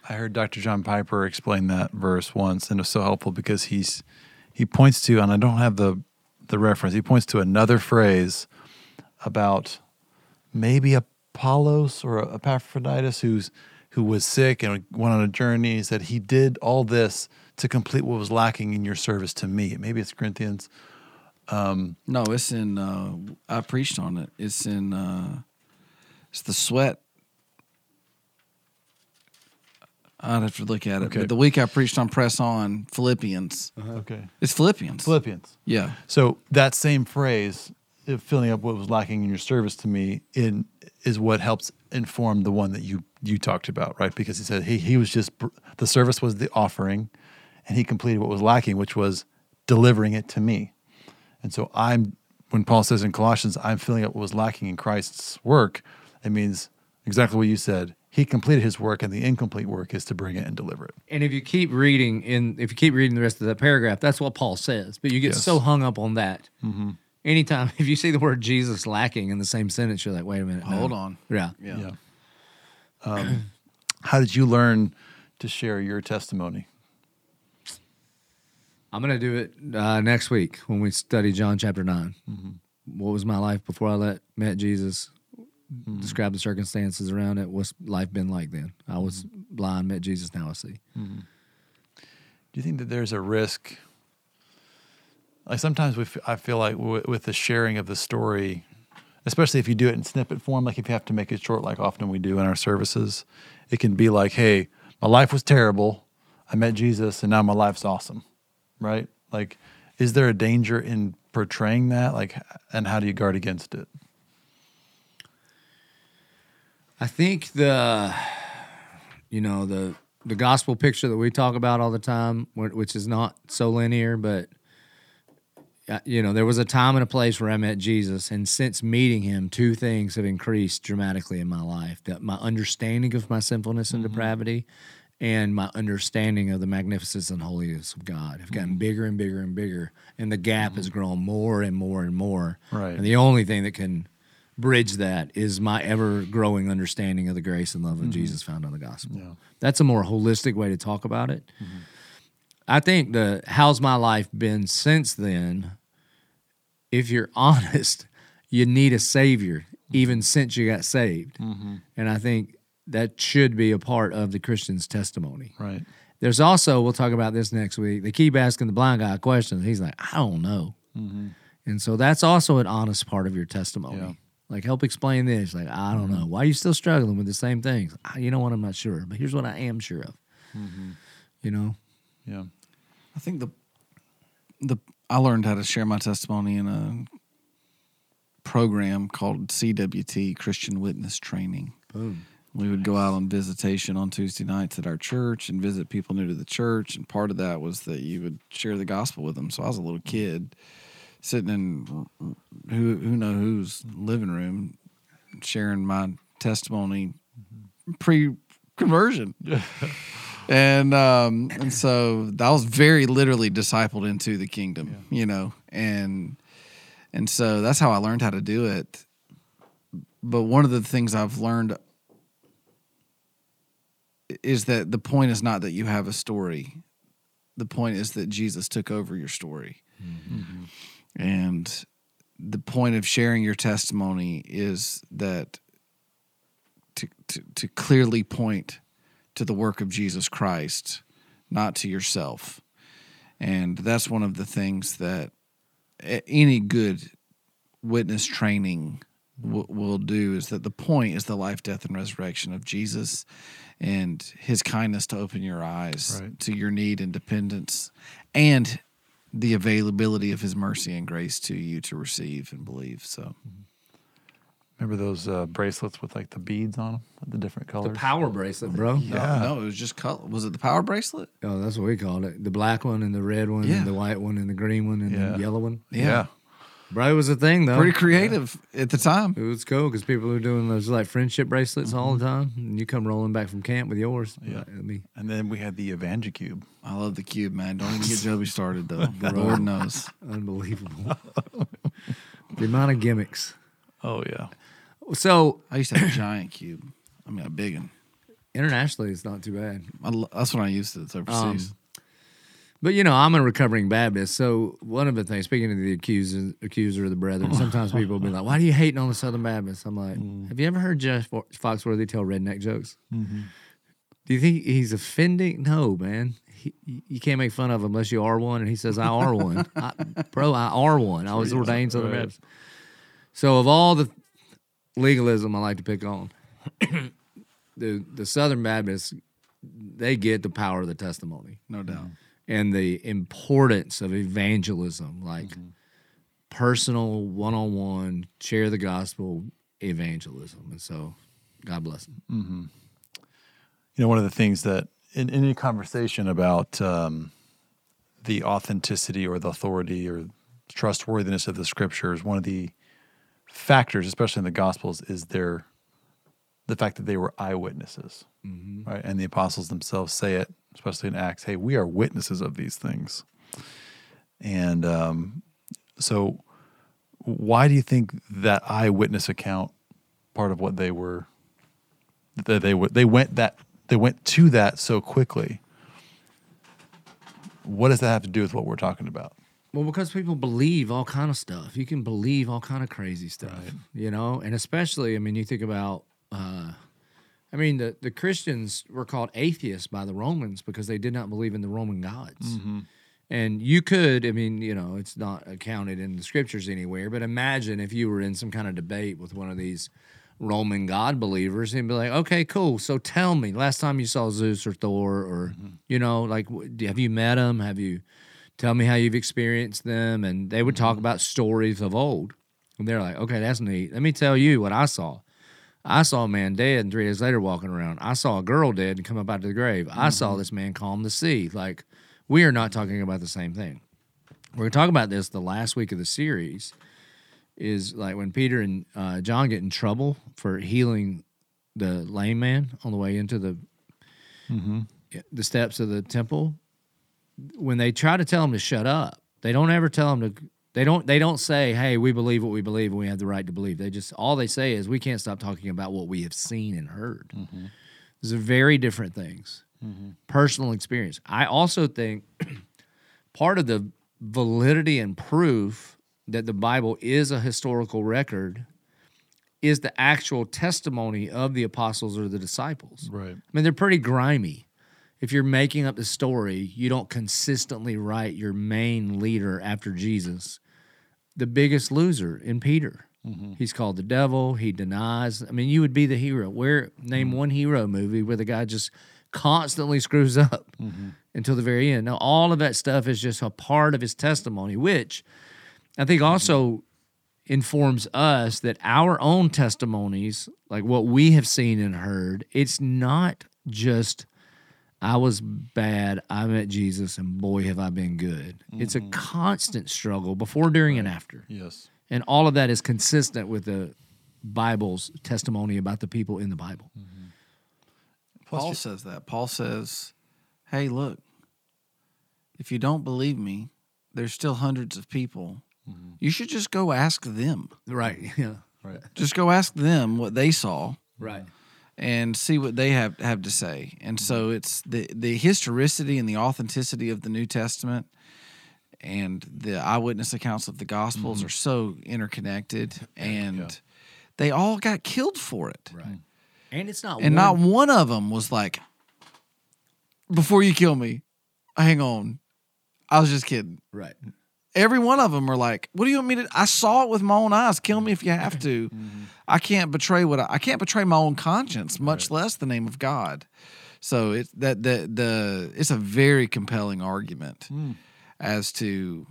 I heard Dr. John Piper explain that verse once, and it was so helpful because he's he points to, and I don't have the the reference. He points to another phrase about maybe Apollos or Epaphroditus who's who was sick and went on a journey. He said he did all this to complete what was lacking in your service to me. Maybe it's Corinthians. No, it's in. Uh, I preached on it. It's in. Uh, it's the sweat. I'd have to look at it. Okay. But the week I preached on press on Philippians. Okay, It's Philippians. Philippians. Yeah. So that same phrase, uh, filling up what was lacking in your service to me, in is what helps inform the one that you you talked about, right? Because he said he he was just the service was the offering, and he completed what was lacking, which was delivering it to me. And so I'm when Paul says in Colossians, I'm filling up what was lacking in Christ's work. It means exactly what you said. He completed his work, and the incomplete work is to bring it and deliver it. And if you keep reading in if you keep reading the rest of that paragraph, that's what Paul says. But you get Yes. so hung up on that. Mm-hmm. Anytime if you see the word Jesus lacking in the same sentence, you're like, wait a minute. no. Hold on. Yeah. Yeah. Yeah. Um, how did you learn to share your testimony? I'm going to do it uh, next week when we study John chapter 9. What was my life before I let, met Jesus? Describe the circumstances around it. What's life been like then? I was blind, met Jesus, now I see. Do you think that there's a risk? Like sometimes we f- I feel like w- with the sharing of the story, especially if you do it in snippet form, like if you have to make it short, like often we do in our services, it can be like, hey, my life was terrible. I met Jesus and now my life's awesome, right? Like, is there a danger in portraying that? Like, and how do you guard against it? I think the, you know, the the gospel picture that we talk about all the time, which is not so linear, but Uh, you know, there was a time and a place where I met Jesus, and since meeting him, two things have increased dramatically in my life: that my understanding of my sinfulness and mm-hmm. depravity, and my understanding of the magnificence and holiness of God have gotten mm-hmm. bigger and bigger and bigger, and the gap has mm-hmm. grown more and more and more. Right. And the only thing that can bridge that is my ever growing understanding of the grace and love of Jesus found in the gospel. Yeah. That's a more holistic way to talk about it. I think the how's my life been since then, if you're honest, you need a savior mm-hmm. even since you got saved. Mm-hmm. And I think that should be a part of the Christian's testimony. Right. There's also, we'll talk about this next week. They keep asking the blind guy questions. He's like, I don't know. Mm-hmm. And so that's also an honest part of your testimony. Yeah. Like, help explain this. Like, I don't know. Why are you still struggling with the same things? "Ah, You know what? I'm not sure. But here's what I am sure of. You know? Yeah. I think the the I learned how to share my testimony in a program called CWT Christian Witness Training. Boom. We would go out on visitation on Tuesday nights at our church and visit people new to the church. And part of that was that you would share the gospel with them. So I was a little mm. kid sitting in who who know whose living room, sharing my testimony mm-hmm. pre conversion. and um, and so I was very literally discipled into the kingdom, you know, and and so that's how I learned how to do it. But one of the things I've learned is that the point is not that you have a story. The point is that Jesus took over your story. And the point of sharing your testimony is that to, to, to clearly point to the work of Jesus Christ, not to yourself. And that's one of the things that any good witness training will, will do is that the point is the life, death, and resurrection of Jesus and his kindness to open your eyes Right. to your need and dependence and the availability of his mercy and grace to you to receive and believe. So mm-hmm. Remember those uh, bracelets with like the beads on them, the different colors? The power bracelet, bro. Yeah. no, no, it was just color. Was it the power bracelet? Oh, that's what we called it. The black one and the red one Yeah. and the white one and the green one and Yeah. the yellow one. Yeah. Bro, it was a thing though. Pretty creative at the time. It was cool because people were doing those like friendship bracelets all the time, and you come rolling back from camp with yours. Mm-hmm. Yeah. Like, I And then we had the EvangeCube. I love the cube, man. Don't even get Joby started though. Lord knows. unbelievable. the amount of gimmicks. Oh yeah. So I used to have a giant cube. I mean, a big one. internationally, it's not too bad. I, lo- that's when I used to. It's overseas. But you know, I'm a recovering Baptist, so one of the things, speaking of the accuser, accuser of the brethren, sometimes people will be like, "Why do you hating on the Southern Baptists?" I'm like, Mm. "Have you ever heard Jeff Foxworthy tell redneck jokes? Mm-hmm. Do you think he's offending? No, man. He, you can't make fun of him unless you are one, and he says, "I are one, I, bro. I are one. I was ordained Southern right. Baptist." So, of all the legalism I like to pick on, the the Southern Baptists, they get the power of the testimony no doubt. Mm-hmm. and the importance of evangelism, like mm-hmm. personal, one on one, share the gospel evangelism. And so, God bless them. Mm-hmm. You know, one of the things that in, in any conversation about um, the authenticity or the authority or trustworthiness of the scriptures, one of the factors, especially in the Gospels, is their the fact that they were eyewitnesses, right? And the apostles themselves say it, especially in Acts. Hey, we are witnesses of these things. And um, so, why do you think that eyewitness account part of what they were that they were they went that they went to that so quickly? What does that have to do with what we're talking about? Well, because people believe all kind of stuff. You can believe all kind of crazy stuff, you know. And especially, I mean, you think about, uh, I mean, the the Christians were called atheists by the Romans because they did not believe in the Roman gods. And you could, I mean, you know, it's not accounted in the scriptures anywhere, but imagine if you were in some kind of debate with one of these Roman God believers and be like, okay, cool. So tell me, last time you saw Zeus or Thor, or, you know, like, have you met them? Have you, tell me how you've experienced them? And they would talk mm-hmm. about stories of old. And they're like, okay, that's neat. Let me tell you what I saw. I saw a man dead and three days later walking around. I saw a girl dead and come up out of the grave. I saw mm-hmm. this man calm the sea. Like, we are not talking about the same thing. We're going to talk about this the last week of the series is like when Peter and uh, John get in trouble for healing the lame man on the way into the mm-hmm. the steps of the temple. When they try to tell them to shut up, they don't ever tell them to They don't they don't say, "Hey, we believe what we believe and we have the right to believe." They just all they say is, "We can't stop talking about what we have seen and heard." Mm-hmm. These are very different things. Mm-hmm. Personal experience. I also think part of the validity and proof that the Bible is a historical record is the actual testimony of the apostles or the disciples. Right. I mean, they're pretty grimy. If you're making up the story, you don't consistently write your main leader after Jesus. The biggest loser in Peter. Mm-hmm. He's called the devil. He denies. I mean, you would be the hero. Where name mm-hmm. one hero movie where the guy just constantly screws up mm-hmm. until the very end. Now, all of that stuff is just a part of his testimony, which I think also informs us that our own testimonies, like what we have seen and heard, it's not just I was bad, I met Jesus, and boy, have I been good. It's a mm-hmm. constant struggle before, during, and after. Yes. And all of that is consistent with the Bible's testimony about the people in the Bible. Mm-hmm. Paul says that. Paul says, "Hey, look. If you don't believe me, there's still hundreds of people. Mm-hmm. You should just go ask them. Right. Yeah. Right. Just go ask them what they saw Right. And see what they have have to say. And so mm-hmm. it's the the historicity and the authenticity of the New Testament and the eyewitness accounts of the Gospels mm-hmm. are so interconnected, and they all got killed for it. Right. Mm. And it's not And one- not one of them was like, "Before you kill me, hang on, I was just kidding." right. Every one of them are like, "What do you want me to? I saw it with my own eyes. Kill me if you have to. Mm-hmm. I can't betray what I, I can't betray my own conscience, much less the name of God." So it's that the the it's a very compelling argument hmm. as to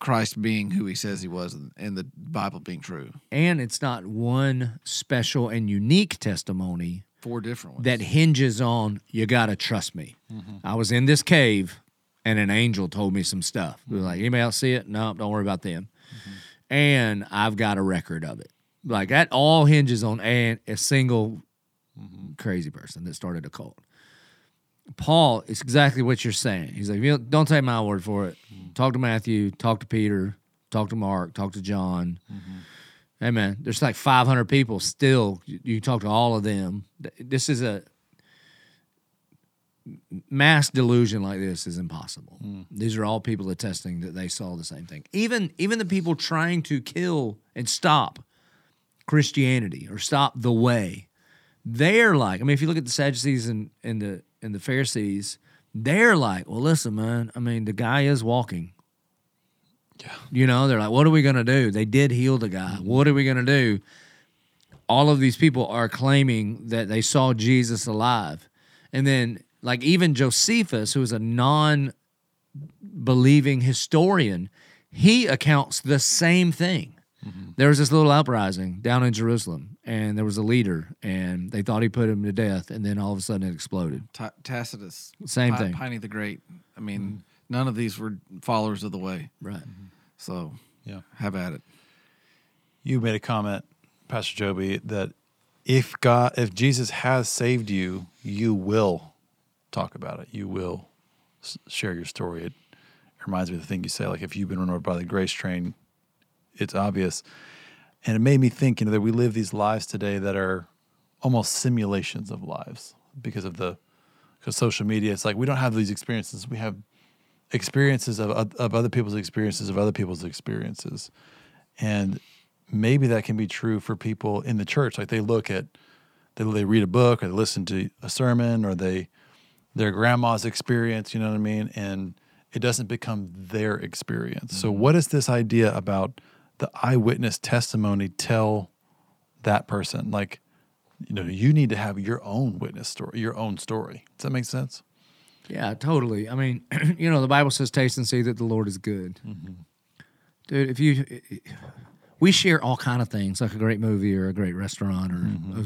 Christ being who He says He was, and- the Bible being true. And it's not one special and unique testimony Four different ones. that hinges on you got to trust me. Mm-hmm. I was in this cave and an angel told me some stuff. We like, anybody else see it? No, don't worry about them. Mm-hmm. And I've got a record of it. Like that all hinges on a, a single mm-hmm. crazy person that started a cult. Paul, it's exactly what you're saying. He's like, don't- take my word for it. Mm-hmm. Talk to Matthew, talk to Peter, talk to Mark, talk to John. Hey man, there's like 500 people still. You, you talk to all of them. This is a mass delusion like this is impossible. Hmm. These are all people attesting that they saw the same thing. Even even the people trying to kill and stop Christianity or stop the way, they're like, I mean, if you look at the Sadducees and, and the and the Pharisees, they're like, well, listen, man. I mean, the guy is walking. Yeah. You know, they're like, what are we gonna do? They did heal the guy. Hmm. What are we gonna do? All of these people are claiming that they saw Jesus alive. And then, like, even Josephus, who is a non believing historian, he accounts the same thing. Mm-hmm. There was this little uprising down in Jerusalem, and there was a leader, and they thought he put him to death, and then all of a sudden it exploded. Ta- Tacitus, Same Pi- thing. Pliny the Great. I mean, mm-hmm. none of these were followers of the way. Right. Mm-hmm. So Yeah. have at it. You made a comment, Pastor Joby, that if God, if Jesus has saved you, you will talk about it. You will share your story. It reminds me of the thing you say, like if you've been run over by the grace train, it's obvious. And it made me think, you know, that we live these lives today that are almost simulations of lives because of the because social media. It's like we don't have these experiences. We have experiences of of other people's experiences of other people's experiences, and maybe that can be true for people in the church. Like they look at, they, they read a book or they listen to a sermon or they, their grandma's experience, you know what I mean? And it doesn't become their experience. So, mm-hmm. what does this idea about the eyewitness testimony tell that person? Like, you know, you need to have your own witness story, your own story. Does that make sense? Yeah, totally. I mean, you know, the Bible says, "Taste and see that the Lord is good." Mm-hmm. Dude, if you, we share all kind of things, like a great movie or a great restaurant, or mm-hmm.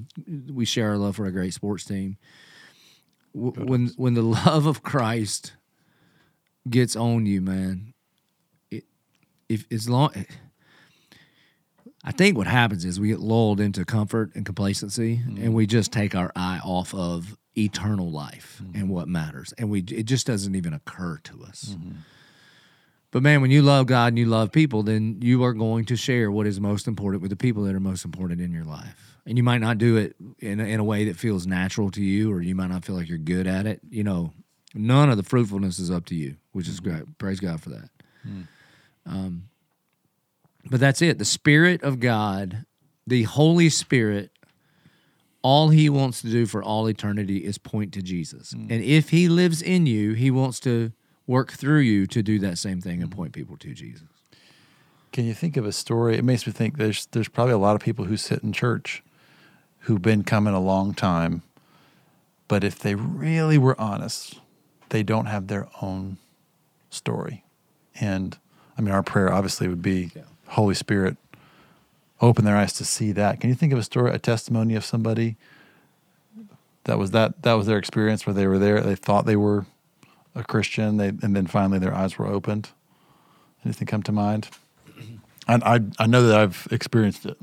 a- we share our love for a great sports team. W- When when the love of Christ gets on you, man, it, if as long, I think what happens is we get lulled into comfort and complacency, and mm-hmm. we just take our eye off of eternal life and mm-hmm. what matters, and we it just doesn't even occur to us. Mm-hmm. But man, when you love God and you love people, then you are going to share what is most important with the people that are most important in your life. And you might not do it in a, in a way that feels natural to you, or you might not feel like you're good at it. You know, none of the fruitfulness is up to you, which is mm-hmm. great. Praise God for that. Hmm. Um, but that's it. The Spirit of God, the Holy Spirit, all He wants to do for all eternity is point to Jesus. Hmm. And if He lives in you, He wants to work through you to do that same thing and hmm. point people to Jesus. Can you think of a story? It makes me think there's there's probably a lot of people who sit in church who've been coming a long time, but if they really were honest, they don't have their own story. And I mean, our prayer obviously would be, Holy Spirit, open their eyes to see that. Can you think of a story, a testimony of somebody that was that that was their experience where they were there, they thought they were a Christian, they and then finally their eyes were opened? Anything come to mind? I, I I know that I've experienced it.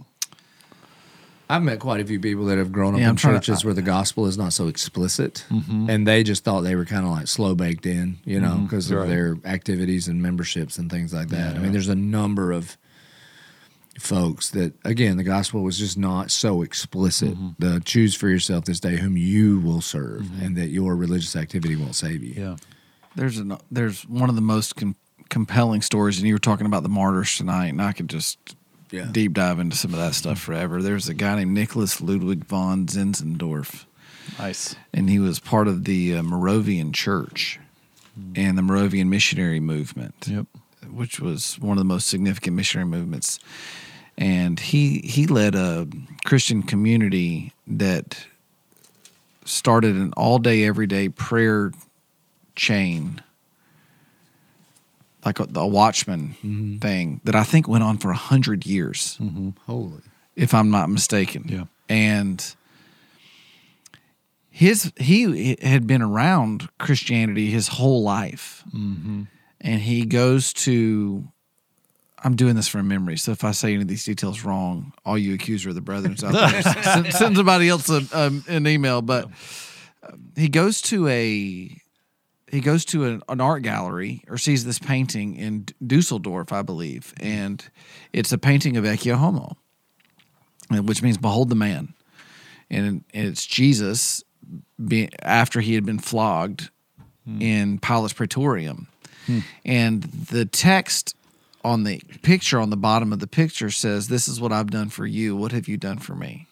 I've met quite a few people that have grown up Yeah, in I'm to- churches where the gospel is not so explicit, mm-hmm. and they just thought they were kind of like slow baked in, you know, mm-hmm. because of Right. their activities and memberships and things like that. I mean, there's a number of folks that, again, the gospel was just not so explicit. Mm-hmm. The choose for yourself this day whom you will serve, and that your religious activity won't save you. Yeah. There's an there's one of the most com- compelling stories, and you were talking about the martyrs tonight, and I could just Yeah. deep dive into some of that stuff forever. There's a guy named Nicholas Ludwig von Zinzendorf, Nice. and he was part of the uh, Moravian Church and the Moravian missionary movement, Yep. which was one of the most significant missionary movements. And he he led a Christian community that started an all day, everyday prayer chain, like a, a watchman thing that I think went on for a hundred years, Holy. if I'm not mistaken. Yeah. And his he had been around Christianity his whole life, and he goes to. I'm doing this from memory, so if I say any of these details wrong, all you accuser of the brethren out there, send, send somebody else a, um, an email. But um, he goes to a he goes to an, an art gallery or sees this painting in Dusseldorf, I believe, and it's a painting of Ecce Homo, uh, which means behold the man, and it's Jesus being after he had been flogged in Pilate's Praetorium, and the text on the picture on the bottom of the picture says, "This is what I've done for you. What have you done for me?"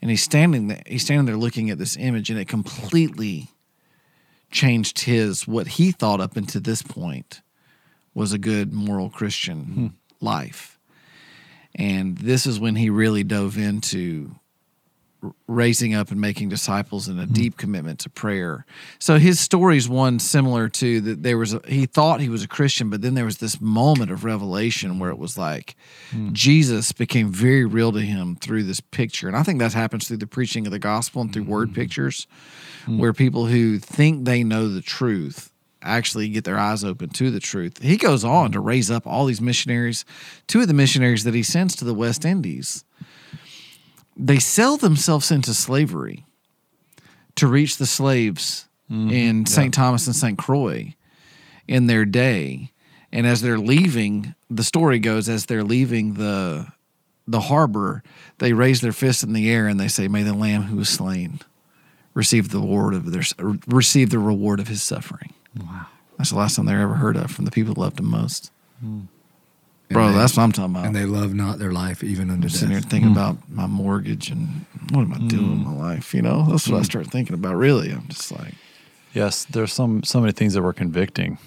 And he's standing there. He's standing there looking at this image, and it completely changed his what he thought up until this point was a good moral Christian hmm. life. And this is when he really dove into raising up and making disciples and a mm-hmm. deep commitment to prayer. So his story is one similar to that there was a, he thought he was a Christian, but then there was this moment of revelation where it was like hmm. Jesus became very real to him through this picture. And I think that happens through the preaching of the gospel and through word mm-hmm. pictures hmm. where people who think they know the truth actually get their eyes open to the truth. He goes on to raise up all these missionaries. Two of the missionaries that he sends to the West Indies, they sell themselves into slavery to reach the slaves mm-hmm. in St. Thomas and St. Croix in their day. And as they're leaving, the story goes as they're leaving the the harbor, they raise their fists in the air and they say, "May the Lamb who was slain receive the reward of their receive the reward of his suffering." Wow, that's the last time they're ever heard of from the people that loved him most. Hmm. Bro, they- that's what I'm talking about. And they love not their life even unto I'm sitting here death. thinking hmm. about my mortgage and what am I doing with hmm. my life? You know, that's what I hmm. start thinking about. Really, I'm just like, Yes, there's some so many things that were convicting.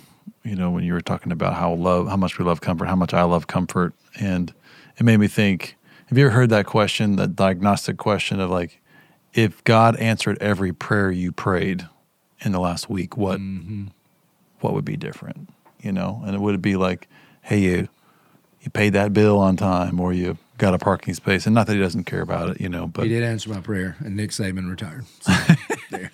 You know, when you were talking about how love, how much we love comfort, how much I love comfort, and it made me think. Have you ever heard that question, that diagnostic question of like, if God answered every prayer you prayed in the last week, what mm-hmm. what would be different? You know, and it would be like, hey, you you paid that bill on time, or you got a parking space, and not that he doesn't care about it, you know, but He did answer my prayer, and Nick Saban retired. So, there.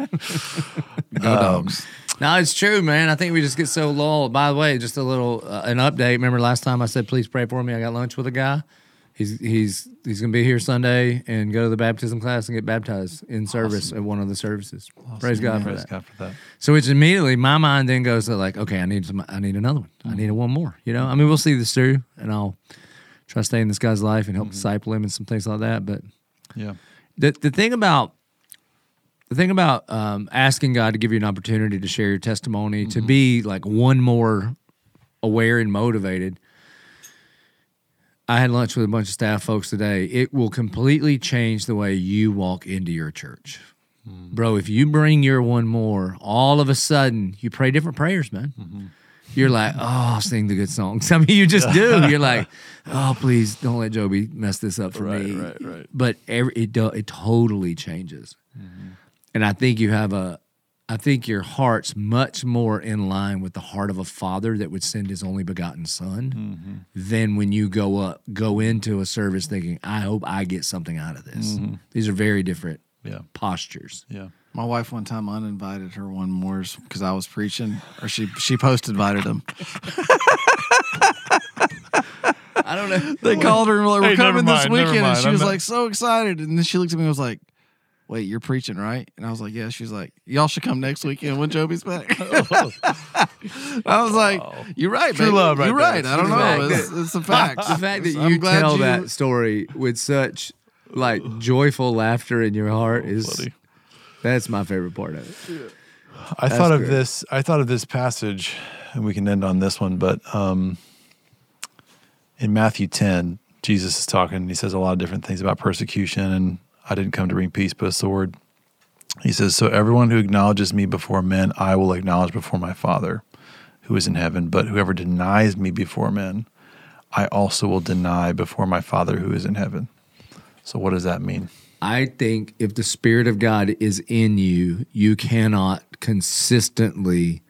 Go dogs. No, it's true, man. I think we just get so low. By the way, just a little uh, an update. Remember last time I said, "Please pray for me." I got lunch with a guy. He's he's he's gonna be here Sunday and go to the baptism class and get baptized in service at one of the services. Praise God for Praise that. God for that. So it's immediately my mind then goes to like, okay, I need some, I need another one. I mm-hmm. need a one more. You know, I mean, we'll see this through, and I'll try to stay in this guy's life and help mm-hmm. disciple him and some things like that. But Yeah. the the thing about the thing about um, asking God to give you an opportunity to share your testimony, to mm-hmm. be like one more aware and motivated. I had lunch with a bunch of staff folks today. It will completely change the way you walk into your church. Hmm. Bro, if you bring your one more, all of a sudden you pray different prayers, man. Mm-hmm. You're like, oh, sing the good songs. I mean, you just do. You're like, oh, please don't let Joby mess this up for Right, me. right, right. But every, it do, it totally changes, mm-hmm. and I think you have a, I think your heart's much more in line with the heart of a father that would send his only begotten son mm-hmm. than when you go up, go into a service thinking, I hope I get something out of this. Mm-hmm. These are very different Yeah. postures. Yeah. My wife one time uninvited her one more because I was preaching, or she she post invited them. I don't know. They called her and were like, "We're Hey, coming this mind, never weekend," and mind. she I'm was not- like so excited. And then she looked at me and was like, "Wait, you're preaching, right?" And I was like, "Yeah." She's like, "Y'all should come next weekend when Joby's back." I was like, "You're right, True baby. love right You're there. right. I don't know. It's, it's a fact. the fact that I'm you glad tell you- that story with such like joyful laughter in your heart is Buddy. that's my favorite part of it. I thought of good. this. I thought of this passage, and we can end on this one. But um, in Matthew ten, Jesus is talking. He says a lot of different things about persecution, and I didn't come to bring peace, but a sword. He says, "So everyone who acknowledges me before men, I will acknowledge before my Father, who is in heaven. But whoever denies me before men, I also will deny before my Father who is in heaven." So, what does that mean? I think if the Spirit of God is in you, you cannot consistently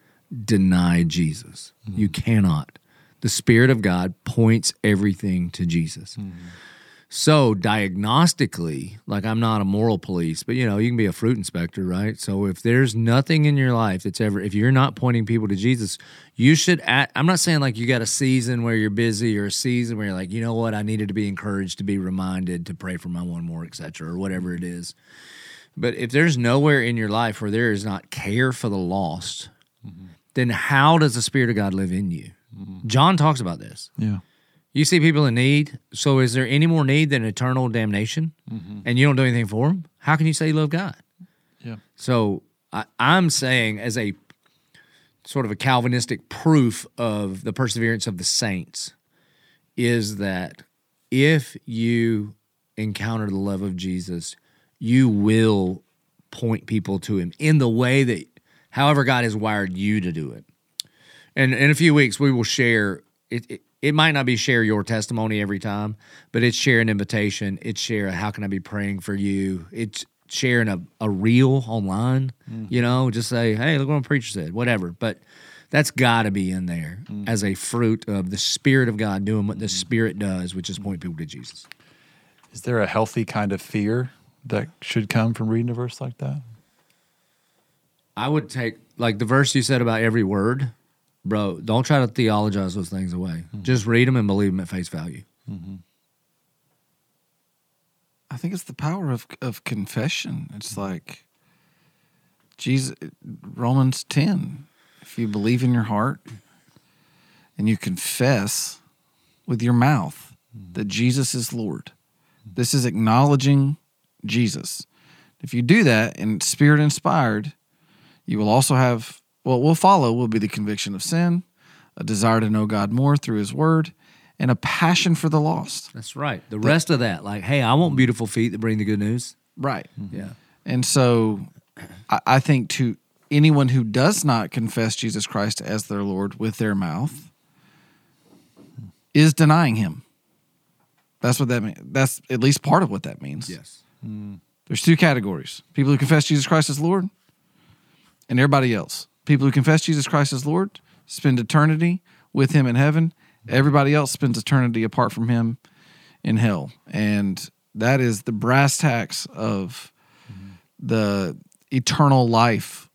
deny Jesus. Mm-hmm. You cannot. The Spirit of God points everything to Jesus. Mm-hmm. So diagnostically, like I'm not a moral police, but you know, you can be a fruit inspector, right? So if there's nothing in your life that's ever, if you're not pointing people to Jesus, you should. Act, I'm not saying like you got a season where you're busy or a season where you're like, you know what, I needed to be encouraged to be reminded to pray for my one more, etc., or whatever it is. But if there's nowhere in your life where there is not care for the lost, mm-hmm. then how does the Spirit of God live in you? Mm-hmm. John talks about this. Yeah. You see people in need. So is there any more need than eternal damnation? Mm-hmm. And you don't do anything for them? How can you say you love God? Yeah. So I, I'm saying, as a sort of a Calvinistic proof of the perseverance of the saints, is that if you encounter the love of Jesus, you will point people to Him in the way that, however, God has wired you to do it. And in a few weeks, we will share it. it it might not be share your testimony every time, but it's share an invitation. It's share a how can I be praying for you. It's sharing a, a reel online, mm. you know, just say, hey, look what my preacher said, whatever. But that's got to be in there mm. as a fruit of the Spirit of God doing what the mm. Spirit does, which is point people to Jesus. Is there a healthy kind of fear that should come from reading a verse like that? I would take, like the verse you said about every word, bro, don't try to theologize those things away. Hmm. Just read them and believe them at face value. Mm-hmm. I think it's the power of of confession. It's hmm. like Jesus Romans 10. If you believe in your heart and you confess with your mouth hmm. that Jesus is Lord. This is acknowledging Jesus. If you do that and spirit inspired, you will also have what will follow will be the conviction of sin, a desire to know God more through his word, and a passion for the lost. That's right. The rest of that, like, hey, I want beautiful feet that bring the good news. Right. Mm-hmm. Yeah. And so I, I think to anyone who does not confess Jesus Christ as their Lord with their mouth is denying him. That's what that means. That's at least part of what that means. Yes. Mm. There's two categories people who confess Jesus Christ as Lord and everybody else. People who confess Jesus Christ as Lord spend eternity with him in heaven. Everybody else spends eternity apart from him in hell. And that is the brass tacks of the eternal life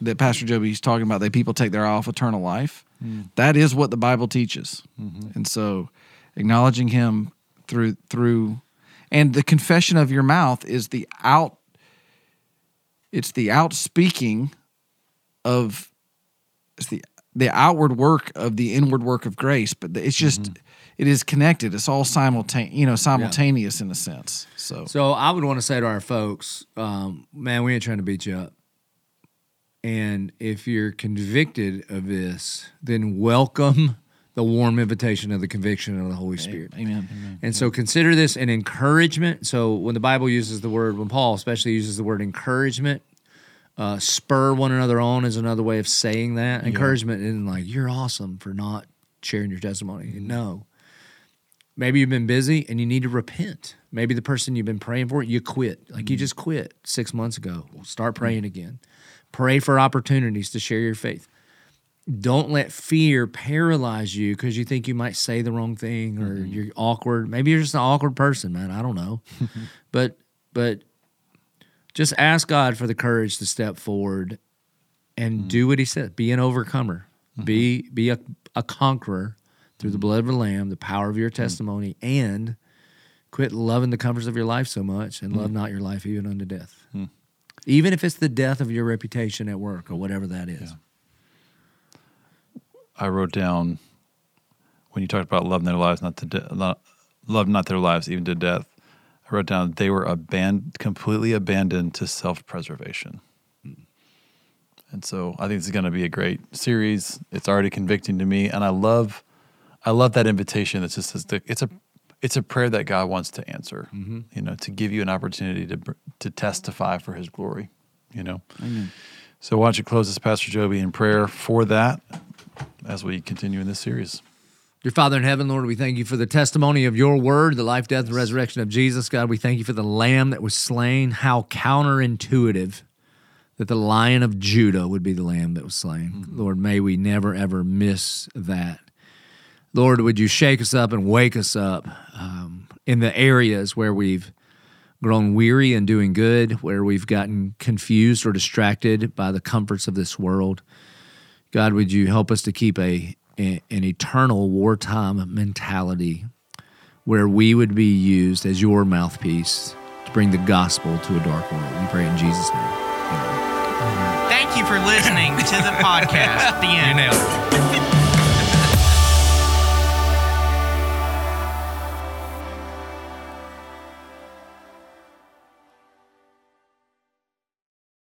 that Pastor Joby's talking about. That people take their eye off eternal life. Mm-hmm. That is what the Bible teaches. Mm-hmm. And so acknowledging him through through and the confession of your mouth is the out it's the outspeaking of it's the the outward work of the inward work of grace but it's just it is connected it's all simultaneous you know simultaneous in a sense so So I would want to say to our folks, um, man, we ain't trying to beat you up. And if you're convicted of this, then welcome the warm invitation of the conviction of the Holy Spirit. amen, amen. And so consider this an encouragement. So when the Bible uses the word, when Paul especially uses the word encouragement, uh, spur one another on is another way of saying that. Encouragement isn't like you're awesome for not sharing your testimony. No. Maybe you've been busy and you need to repent. Maybe the person you've been praying for, you quit. Like you mm. just quit six months ago. Well, start mm. praying again. Pray for opportunities to share your faith. Don't let fear paralyze you because you think you might say the wrong thing or mm-hmm. you're awkward. Maybe you're just an awkward person, man. I don't know. but but just ask God for the courage to step forward and mm. do what he said. Be an overcomer. Mm-hmm. Be be a, a conqueror through the mm-hmm. blood of the lamb, the power of your mm-hmm. testimony, and quit loving the comforts of your life so much and love mm. not your life even unto death. Hmm. Even if it's the death of your reputation at work or whatever that is. I wrote down when you talked about loving their lives, not to de- love not their lives even to death. I wrote down they were abandoned, completely abandoned to self preservation. Hmm. And so I think this is going to be a great series. It's already convicting to me, and I love, I love that invitation. That just it's a, it's a prayer that God wants to answer. Mm-hmm. You know, to give you an opportunity to to testify for His glory. You know. So why don't you close this, Pastor Joby, in prayer for that as we continue in this series. Dear Father in heaven, Lord, we thank you for the testimony of your word, the life, death, and resurrection of Jesus. God, we thank you for the lamb that was slain. How counterintuitive that the lion of Judah would be the lamb that was slain. Lord, may we never, ever miss that. Lord, would you shake us up and wake us up um, in the areas where we've grown weary in doing good, where we've gotten confused or distracted by the comforts of this world. God, would you help us to keep a- an eternal wartime mentality where we would be used as your mouthpiece to bring the gospel to a dark world? We pray in Jesus' name. Amen. Thank you for listening to the podcast. The end.